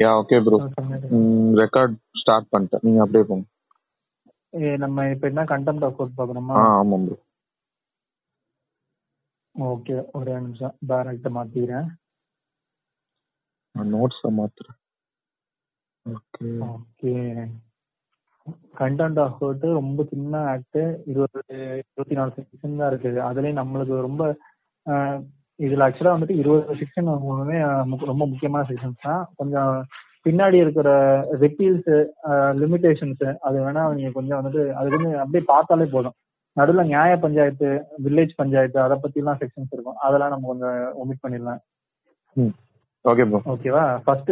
Yeah okay bro record start பண்ணிட்டேன். நீங்க அப்படியே போங்க. ஏ, நம்ம இப்ப என்ன கண்டெம்ட் ஆஃப் கோர்ட் பாக்கணுமா ஆ ஆமாம் ப்ரோ ஓகே ஒரே நிமிஷம். பேரக்ட மாத்திக்கிறேன். நான் நோட்ஸை மாத்துறேன். Okay okay. Contempt of court ரொம்ப சின்ன ஆக்ட் இருபது இருபத்தி நாலு செக்ஷன் தான் இருக்குது. அதுலயும் நம்மளுக்கு ரொம்ப இதுல ஆக்சுவலா வந்துட்டு இருபது செக்ஷன் ரொம்ப முக்கியமான செக்ஷன்ஸ் தான். கொஞ்சம் பின்னாடி இருக்கிற ரிப்பீல்ஸ் லிமிடேஷன்ஸ் அது வேணா நீங்க கொஞ்சம் வந்துட்டு அது கொஞ்சம் அப்படியே பார்த்தாலே போதும். நடுவுல நியாய பஞ்சாயத்து வில்லேஜ் பஞ்சாயத்து அதை பத்தி எல்லாம் செக்ஷன்ஸ் இருக்கும். அதெல்லாம் நம்ம கொஞ்சம் ஒமிட் பண்ணிடலாம். ஓகே ப்ரோ ஓகேவா ஃபர்ஸ்ட்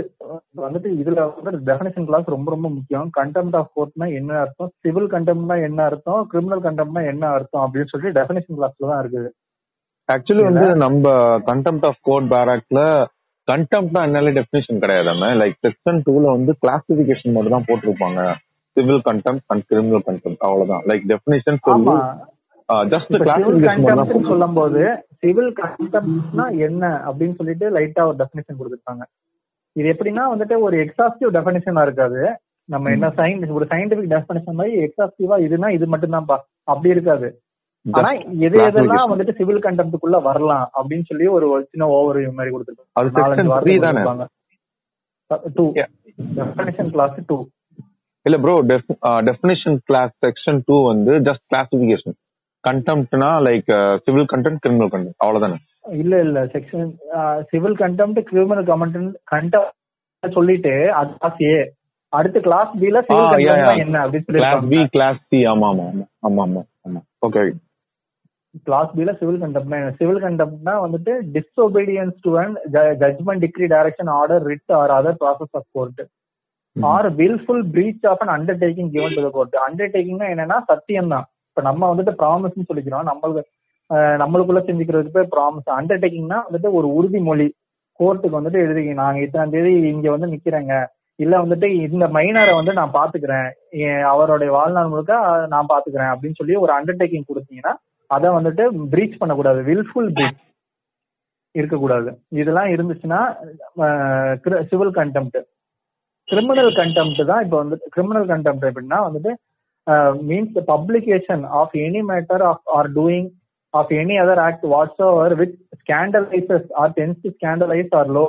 வந்துட்டு இதுல வந்து டெஃபினேஷன் கிளாஸ் ரொம்ப ரொம்ப முக்கியம். கண்டெம்ட் ஆஃப் கோர்ட்னா என்ன அர்த்தம்? சிவில் கண்டெம்ட்னா என்ன அர்த்தம்? கிரிமினல் கண்டெம்ட்னா என்ன அர்த்தம்? அப்படின்னு சொல்லிட்டு டெஃபினேஷன் கிளாஸ்ல தான் இருக்குது. ஆக்சுவலி வந்து நம்ம கண்டெம்ட் ஆஃப் கோர்ட் பேராக்ல கண்டெம்ட்னா என்னாலே டெஃபினேஷன் கிடையாதாம லைக் செக்ஷன் டூல வந்து கிளாசிபிகேஷன் மட்டும் தான் போட்டிருப்பாங்க. Civil contempt and criminal contempt அவ்வளவுதான். லைக் டெஃபினேஷன் சொல்லி ஜஸ்ட் கிளாசிபிகேஷன் மட்டும். சொல்லும் போது சிவில் கண்டெம்ட்னா என்ன அப்படின்னு சொல்லிட்டு லைட்டா ஒரு டெஃபினேஷன் கொடுத்துருப்பாங்க. இது எப்படின்னா வந்துட்டு ஒரு எக்ஸாஸ்டிவ் டெஃபினேஷனா இருக்காது. நம்ம என்ன சயின்ஸ் ஒரு சயின்டிபிக் டெஃபினேஷன் மாதிரி எக்ஸாஸ்டிவா இதுனா இது மட்டும்தான்ப்பா அப்படி இருக்காது. ஆனா எது எதெல்லாம். வந்துட்டு சிவில் கண்டெம்ட்டுக்குள்ள வரலாம் அப்படின்னு சொல்லி ஒரு சின்ன ஓவர் மாதிரி கொடுத்திருப்பாங்க. டூ. டெஃபினேஷன் கிளாஸ் டூ இல்ல bro definition clause section two வந்து just classification கண்டெம்ட்னா like civil contempt criminal contempt அவ்வளவுதானே? இல்ல இல்ல. Section civil contempt criminal comment contempt சொல்லிட்டு அது கிளாஸ் ஏ அடுத்து கிளாஸ் பி ல சிவில் கண்டெம்ட் yeah. என்ன அப்படின்னு கிளாஸ் பி கிளாஸ் சி ஆமா ஆமா ஆமா ஆமா ஆமா ஓகே கிளாஸ் பி ல சிவில் கண்டெம்ட்னா என்ன சிவில் கண்டெம்ட்னா வந்துட்டு disobedience to and judgment decree direction order writ or other process of court or wilful breach of an undertaking given to the court அண்டர்டேக்கிங்னா என்னன்னா சத்தியம் தான். இப்ப நம்ம வந்துட்டு ப்ராமிஸ்னு சொல்லிக்கிறோம். நம்மளுக்கு நம்மளுக்குள்ள செஞ்சுக்கிறதுக்கு பேர் ப்ராமிஸ் அண்டர்டேக்கிங்னா வந்துட்டு ஒரு உறுதிமொழி கோர்ட்டுக்கு வந்துட்டு எழுதி நாங்க இத்தனாம் தேதி இங்க வந்து நிக்கிறேங்க. இல்ல வந்துட்டு இந்த மைனரை வந்து நான் பாத்துக்கிறேன். அவருடைய வாழ்நாள் முழுக்க நான் பாத்துக்கிறேன். அப்படின்னு சொல்லி ஒரு அண்டர்டேக்கிங் கொடுத்தீங்கன்னா அதை வந்துட்டு பிரீச் பண்ணக்கூடாது. வில்ஃபுல் பிரீச் இருக்கக்கூடாது. இதெல்லாம் இருந்துச்சுன்னா சிவில் கண்டெம்ட் கிரிமினல் கண்டெம்ட் தான் இப்போ வந்து கிரிமினல் கண்டெம்ட் எப்படின்னா வந்துட்டு means the publication of any matter of or doing of any other act whatsoever with scandalises or tends to scandalise or lower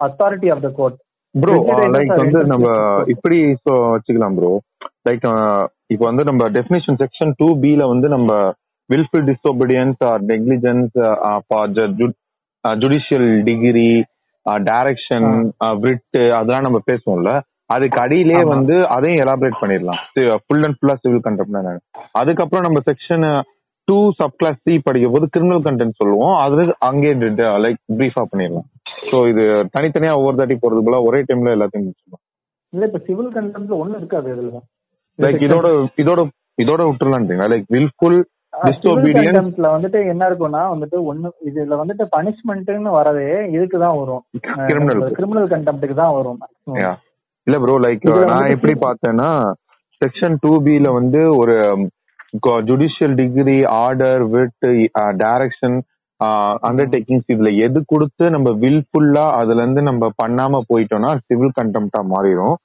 authority of the court bro like வந்து நம்ம. இப்படி வச்சுக்கலாம் bro like இப்போ வந்து நம்ம definition section two ல வந்து நம்ம wilful disobedience or negligence judicial decree direction writ அதெல்லாம் நம்ம பேசுவோம்ல. அதுக்கு அடியிலே. வந்து அதையும் எலாபரேட் பண்ணிடலாம். ஃபுல் அண்ட் ஃபுல்லா சிவில் கண்டெம்ட் அதுக்கப்புறம் நம்ம section two sub clause C படிக்கும் போது கிரிமினல் கண்டென்ட் சொல்லுவோம். அது அங்கே லைக் பிரீஃபா பண்ணிடலாம். ஸோ இது தனித்தனியா ஒவ்வொரு தாட்டி போறது போல ஒரே டைம்ல எல்லாத்தையும் முடிச்சிடலாம். இல்ல இப்ப சிவில் கண்டெம்ட்ல ஒண்ணு இருக்காது இதுல லைக் இதோட இதோட இதோட விட்டுறலான்றீங்களா லைக் வில்ஃபுல் கண்டெம்ட்ல வந்துட்டு என்ன இருக்கும்னா வந்துட்டு ஒண்ணு இதுல வந்துட்டு பனிஷ்மெண்ட்னு வரதே இதுக்கு தான் வரும். கிரிமினல் கிரிமினல் கண்டெம்ட்டுக்கு தான் வரும். இல்ல ப்ரோ லைக் நான் எப்படி பார்த்தேன்னா செக்ஷன் டூ ல வந்து ஒரு judicial decree order writ direction undertakings இதுல எது கொடுத்து நம்ம வில்ஃபுல்லா அதுல இருந்து நம்ம பண்ணாம போயிட்டோம்னா சிவில் கண்டெம்ட்டா மாறிடும்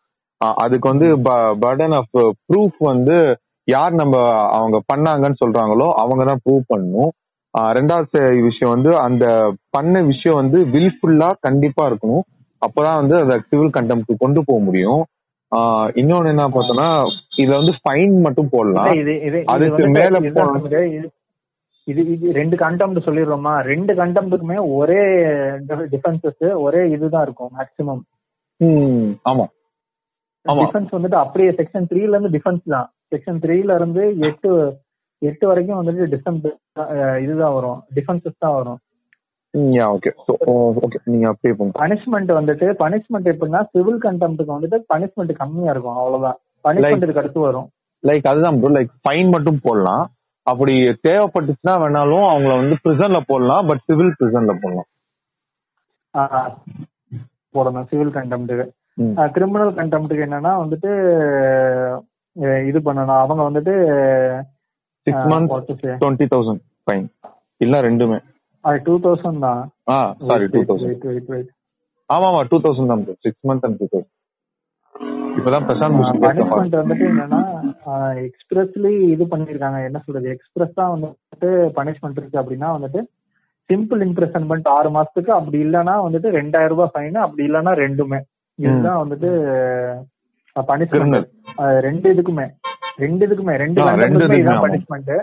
அதுக்கு வந்து பர்டன் ஆஃப் ப்ரூஃப் வந்து யார் நம்ம அவங்க பண்ணாங்கன்னு சொல்றாங்களோ அவங்க தான் ப்ரூவ் பண்ணணும். ஆஹ் ரெண்டாவது விஷயம் வந்து அந்த பண்ண விஷயம் வந்து வில்ஃபுல்லா கண்டிப்பா இருக்கணும். அப்பதான் வந்து அதை சிவில் கண்டெம்ட் கொண்டு போக முடியும். இன்னொன்னு என்ன பார்த்தோம்னா இதுல வந்து ஃபைன் மட்டும் போடலாம். அதுக்கு மேல இது- இது ரெண்டு கண்டெம்ட் சொல்லிடுறோமா? ரெண்டு கண்டெம்ட்டுக்குமே ஒரே டிஃபென்சஸ் ஒரே இதுதான் இருக்கும் மேக்ஸிமம் ம், ஆமா ஆமா. டிஃபென்ஸ் வந்துட்டு அப்படியே செக்ஷன் த்ரீல இருந்து டிஃபென்ஸ் தான். செக்ஷன் த்ரீல இருந்து எட்டு எட்டு வரைக்கும் வந்துட்டு டிஃபென்ஸ் இதுதான் வரும். டிஃபென்சஸ் தான் வரும். ஓகே ஓகே நீங்க அப்படியே போங்க. பனிஷ்மெண்ட் வந்துட்டு பனிஷ்மெண்ட் எப்படின்னா சிவில் கண்டெம்ட்டுக்கு வந்துட்டு பனிஷ்மெண்ட் கம்மியா இருக்கும். அவ்வளவுதான். பனிஷ்மெண்ட் அடுத்து வரும். லைக் அதுதான் ப்ரோ லைக் ஃபைன் மட்டும் போடலாம். அப்படி தேவைப்பட்டுச்சுன்னா வேணாலும் அவங்கள வந்து பிரிசன்ல போடலாம். பட் சிவில் பிரிசன்ல போடலாம். போடணும். சிவில் கண்டெம்ட்டுக்கு. கிரிமினல் கண்டெம்ட்டுக்கு என்னன்னா வந்துட்டு இது பண்ணணும். அவங்க வந்துட்டு six months twenty thousand fine இல்ல ரெண்டுமே. அது டூ தௌசண்ட் தான். ஆ சாரி டூ தௌசண்ட் ஆமா ஆமா டூ தௌசண்ட் தான் bro six month and two thousand இப்பதான் பிரசாந்த் பனிஷ்மெண்ட் வந்துட்டு என்னன்னா எக்ஸ்பிரஸ்லி இது பண்ணிருக்காங்க. என்ன சொல்றது? எக்ஸ்பிரஸ் தான் வந்துட்டு பனிஷ்மெண்ட் இருக்கு அப்படின்னா வந்துட்டு சிம்பிள் இம்ப்ரெஷன்மெண்ட் ஆறு மாசத்துக்கு அப்படி இல்லைன்னா வந்துட்டு ரெண்டாயிரம் ரூபாய் ஃபைன் அப்படி இல்லைன்னா ரெண்டுமே. இதுதான் வந்துட்டு பனிஷ்மெண்ட் ரெண்டு இதுக்குமே. ரெண்டு இதுக்குமே. ரெண்டு. பனிஷ்மெண்ட்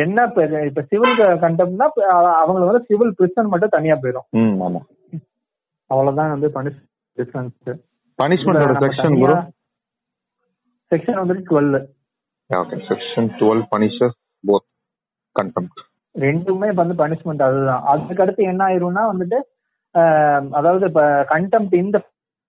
என்ன இப்ப சிவில் கண்டெம்ட்னா அவங்களுக்கு வந்து சிவில் பிரிசன் மட்டும் தனியா போயிடும் அவ்வளவுதான் வந்து பனிஷ் டிஃபரன்ஸ் பனிஷ்மெண்டோட செக்ஷன் ப்ரோ செக்ஷன் வந்துட்டு twelve okay section twelve punishes both contempt ரெண்டுமே வந்து பனிஷ்மெண்ட் அதுதான். அதுக்கு அடுத்து என்ன ஆயிரும்னா வந்துட்டு அதாவது இப்ப கண்டெம்ட் இந்த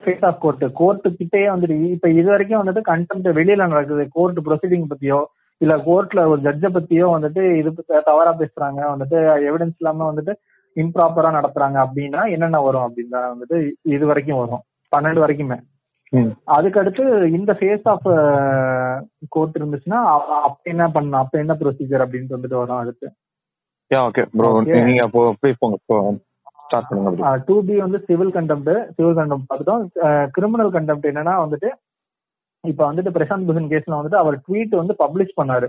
ஃபேஸ் ஆஃப் கோர்ட் கோர்ட்டு கிட்டே வந்துட்டு இப்ப இது வரைக்கும் வந்துட்டு கண்டெம்ட் வெளியில நடக்குது. கோர்ட் ப்ரொசீடிங் பத்தியோ இல்ல கோர்ட்ல ஒரு ஜட்ஜ பத்தியோ வந்துட்டு இது தவறா பேசுறாங்க. வந்துட்டு எவிடன்ஸ் இல்லாம வந்துட்டு இம்ப்ராப்பரா நடத்துறாங்க அப்படின்னா என்னென்ன வரும் அப்படின்னு வந்துட்டு இது வரைக்கும் வரும். பன்னெண்டு வரைக்குமே. ம். அதுக்கு அடுத்து இந்த ஃபேஸ் ஆஃப் கோர்ட் இருந்துச்சுன்னா அப்ப என்ன பண்ணணும்? அப்ப என்ன ப்ரொசீஜர் அப்படின்ட்டு வந்துட்டு வரும் அடுத்து. Okay bro. நீங்க அப்போ போய் போங்க. ஸ்டார்ட் பண்ணுங்க. டூ பி வந்து சிவில் கண்டெம்ட் சிவில் கண்டெம்ட் பார்த்துட்டோம். கிரிமினல் கண்டெம்ட் என்னன்னா வந்துட்டு இப்ப வந்துட்டு பிரசாந்த் பூஷன் கேஸ்ல வந்துட்டு அவர் ட்வீட் வந்து பப்ளிஷ் பண்ணாரு.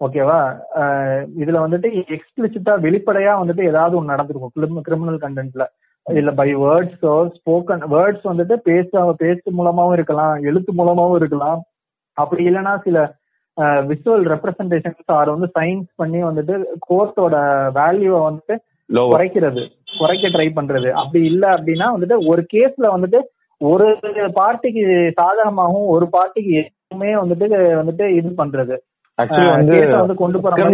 ஓகேவா இதுல வந்துட்டு எக்ஸ்பிளிசிட்டா வெளிப்படையா வந்துட்டு ஏதாவது ஒன்று நடந்திருக்கும். கிரிமினல் கண்டென்ட்ல இல்ல பை வேர்ட்ஸோ ஸ்போக்கன் வேர்ட்ஸ் வந்துட்டு பேச பேச்சு மூலமாவும் இருக்கலாம் எழுத்து மூலமாவும் இருக்கலாம். அப்படி இல்லைன்னா சில விசுவல் ரெப்ரசன்டேஷன்ஸ் ஆர் வந்து சயின்ஸ் பண்ணி வந்துட்டு கோர்ட்டோட வேல்யூவை வந்துட்டு. குறைக்கிறது. குறைக்க ட்ரை பண்றது. அப்படி இல்ல அப்படின்னா வந்துட்டு ஒரு கேஸ்ல வந்துட்டு ஒரு பார்ட்டிக்கு சாதகமாகவும் ஒரு பார்ட்டிக்கு எதுவுமே வந்துட்டு வந்துட்டு இது பண்றது. வந்து கொண்டு போற.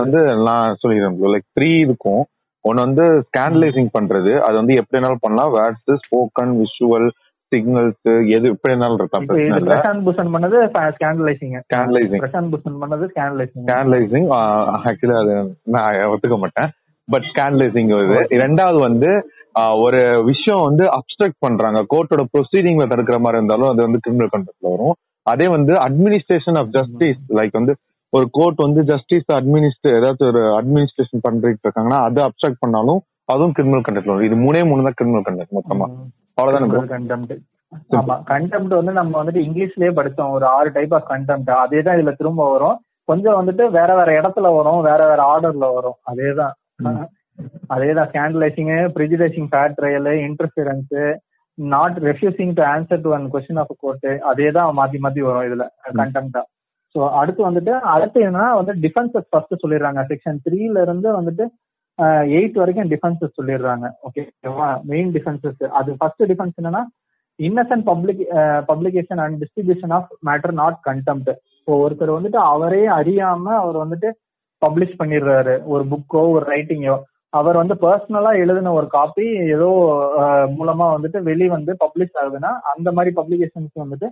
வந்து நான் சொல்லிடுறேன் லைக் த்ரீ இருக்கும். ஒன்னு வந்து ஸ்கேண்டலைசிங் பண்றது. அது வந்து எப்படி வேணாலும் பண்ணலாம். வேர்ட்ஸ் ஸ்போக்கன் விஷுவல் சிக்னல்ஸ் எது எப்படி வேணாலும் இருக்கலாம். பிரச்சனை இது இல்ல. பிரசாந்த் பூஷன் பண்ணது ஸ்கேண்டலைசிங் ஸ்கேண்டலைசிங் பிரசாந்த் பூஷன் பண்ணது ஸ்கேண்டலைசிங் ஸ்கேண்டலைசிங் ஆக்சுவலி அது நான் ஒத்துக்க மாட்டேன். பட் ஸ்கேண்டலைசிங் வருது ரெண்டாவது வந்து ஒரு விஷயம் வந்து அப்செக்ட் பண்றாங்க. கோர்ட்டோட ப்ரொசீடிங்ல தடுக்கிற மாதிரி இருந்தாலும் அது வந்து கிரிமினல் கண்டெக்ட்ல வரும். அதே வந்து அட்மினிஸ்ட்ரேஷன் ஆஃப் ஜஸ்டிஸ் லைக் வந்து ஒரு கோர்ட் வந்து ஜஸ்டிஸ் அட்மினிஸ்ட்ரே ஏதாச்சும் ஒரு அட்மினிஸ்ட்ரேஷன் பண்ணிட்டு இருக்காங்கன்னா அதை அப்செக்ட் பண்ணாலும் அதுவும் கிரிமினல் கண்டெக்ட்ல வரும். இது மூணே மூணு தான் கிரிமினல் கண்டெக்ட் மொத்தமா. அவ்வளவுதானே ஆமா. கண்டெம்ட் வந்து நம்ம வந்துட்டு இங்கிலீஷ்லயே படிச்சோம் ஒரு ஆறு டைப் ஆஃப் கண்டெம்ட் அதே தான் இதுல திரும்ப வரும். கொஞ்சம் வந்துட்டு வேற வேற இடத்துல வரும். வேற வேற ஆர்டர்ல வரும். அதேதான். அதேதான் scandalising prejudicing fair trial interference not refusing to answer to one question of court அதே தான் மாத்தி மாத்தி வரும் இதுல கண்டெம்ட்டா சோ அடுத்து வந்துட்டு அடுத்து என்னன்னா வந்து டிஃபென்சஸ் ஃபர்ஸ்ட் சொல்லிடுறாங்க. செக்ஷன் த்ரீல இருந்து வந்துட்டு எயிட் வரைக்கும் டிஃபென்சஸ் சொல்லிடுறாங்க. ஓகேவா மெயின் டிஃபென்சஸ் அது ஃபர்ஸ்ட் டிஃபென்ஸ் என்னன்னா innocent public publication and distribution of matter not contempt இப்போ ஒருத்தர் வந்துட்டு அவரே அறியாம அவர் வந்துட்டு பப்ளிஷ் பண்ணிடுறாரு. ஒரு புக்கோ ஒரு ரைட்டிங்கோ அவர் வந்து பர்சனலா எழுதின ஒரு காப்பி ஏதோ மூலமா வந்துட்டு வெளி வந்து பப்ளிஷ் ஆகுதுன்னா அந்த மாதிரி பப்ளிகேஷன்ஸ் வந்துட்டு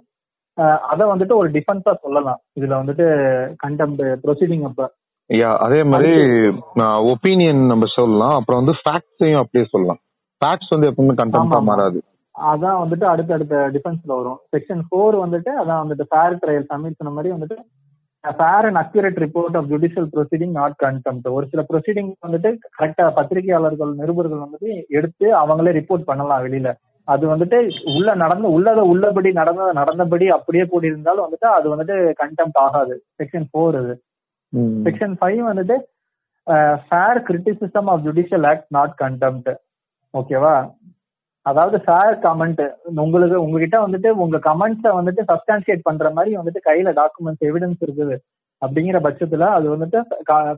அதை வந்துட்டு ஒரு டிஃபென்ஸா சொல்லலாம். இதுல வந்துட்டு கண்டெம்ட் ப்ரொசீடிங் அப்ப. யா அதே மாதிரி ஒப்பீனியன் நம்ம சொல்லலாம். அப்புறம் வந்து ஃபேக்ட்ஸையும் அப்படியே சொல்லலாம். ஃபேக்ட்ஸ் வந்து எப்பவுமே கண்டெம்ட்டா. மாறாது. அதான் வந்துட்டு அடுத்த அடுத்த டிஃபென்ஸ்ல வரும். செக்ஷன் ஃபோர் வந்துட்டு அதான் வந்துட்டு ஃபேர் ட்ரையல் சமீர் சொன்ன மாதிரி வந்துட்டு fair and accurate report of judicial proceeding not contempt ஒரு சில ப்ரொசீடிங் வந்துட்டு கரெக்டா பத்திரிகையாளர்கள் நிருபர்கள் வந்துட்டு எடுத்து அவங்களே ரிப்போர்ட் பண்ணலாம் வெளியில. அது வந்துட்டு உள்ள நடந்த உள்ளத உள்ளபடி நடந்த நடந்தபடி அப்படியே கூடியிருந்தாலும் வந்துட்டு அது வந்துட்டு கண்டெம்ட் ஆகாது. செக்ஷன் ஃபோர் ம். செக்ஷன் ஃபைவ் வந்துட்டு fair criticism of judicial act not contempt ஓகேவா அதாவது ஃபேர் கமெண்ட் உங்களுக்கு உங்ககிட்ட வந்துட்டு உங்க கமெண்ட்ஸை வந்துட்டு சப்ஸ்டான்சியேட் பண்ற மாதிரி வந்துட்டு கையில டாக்குமெண்ட்ஸ் எவிடன்ஸ் இருக்குது அப்படிங்கிற பட்சத்துல அது வந்துட்டு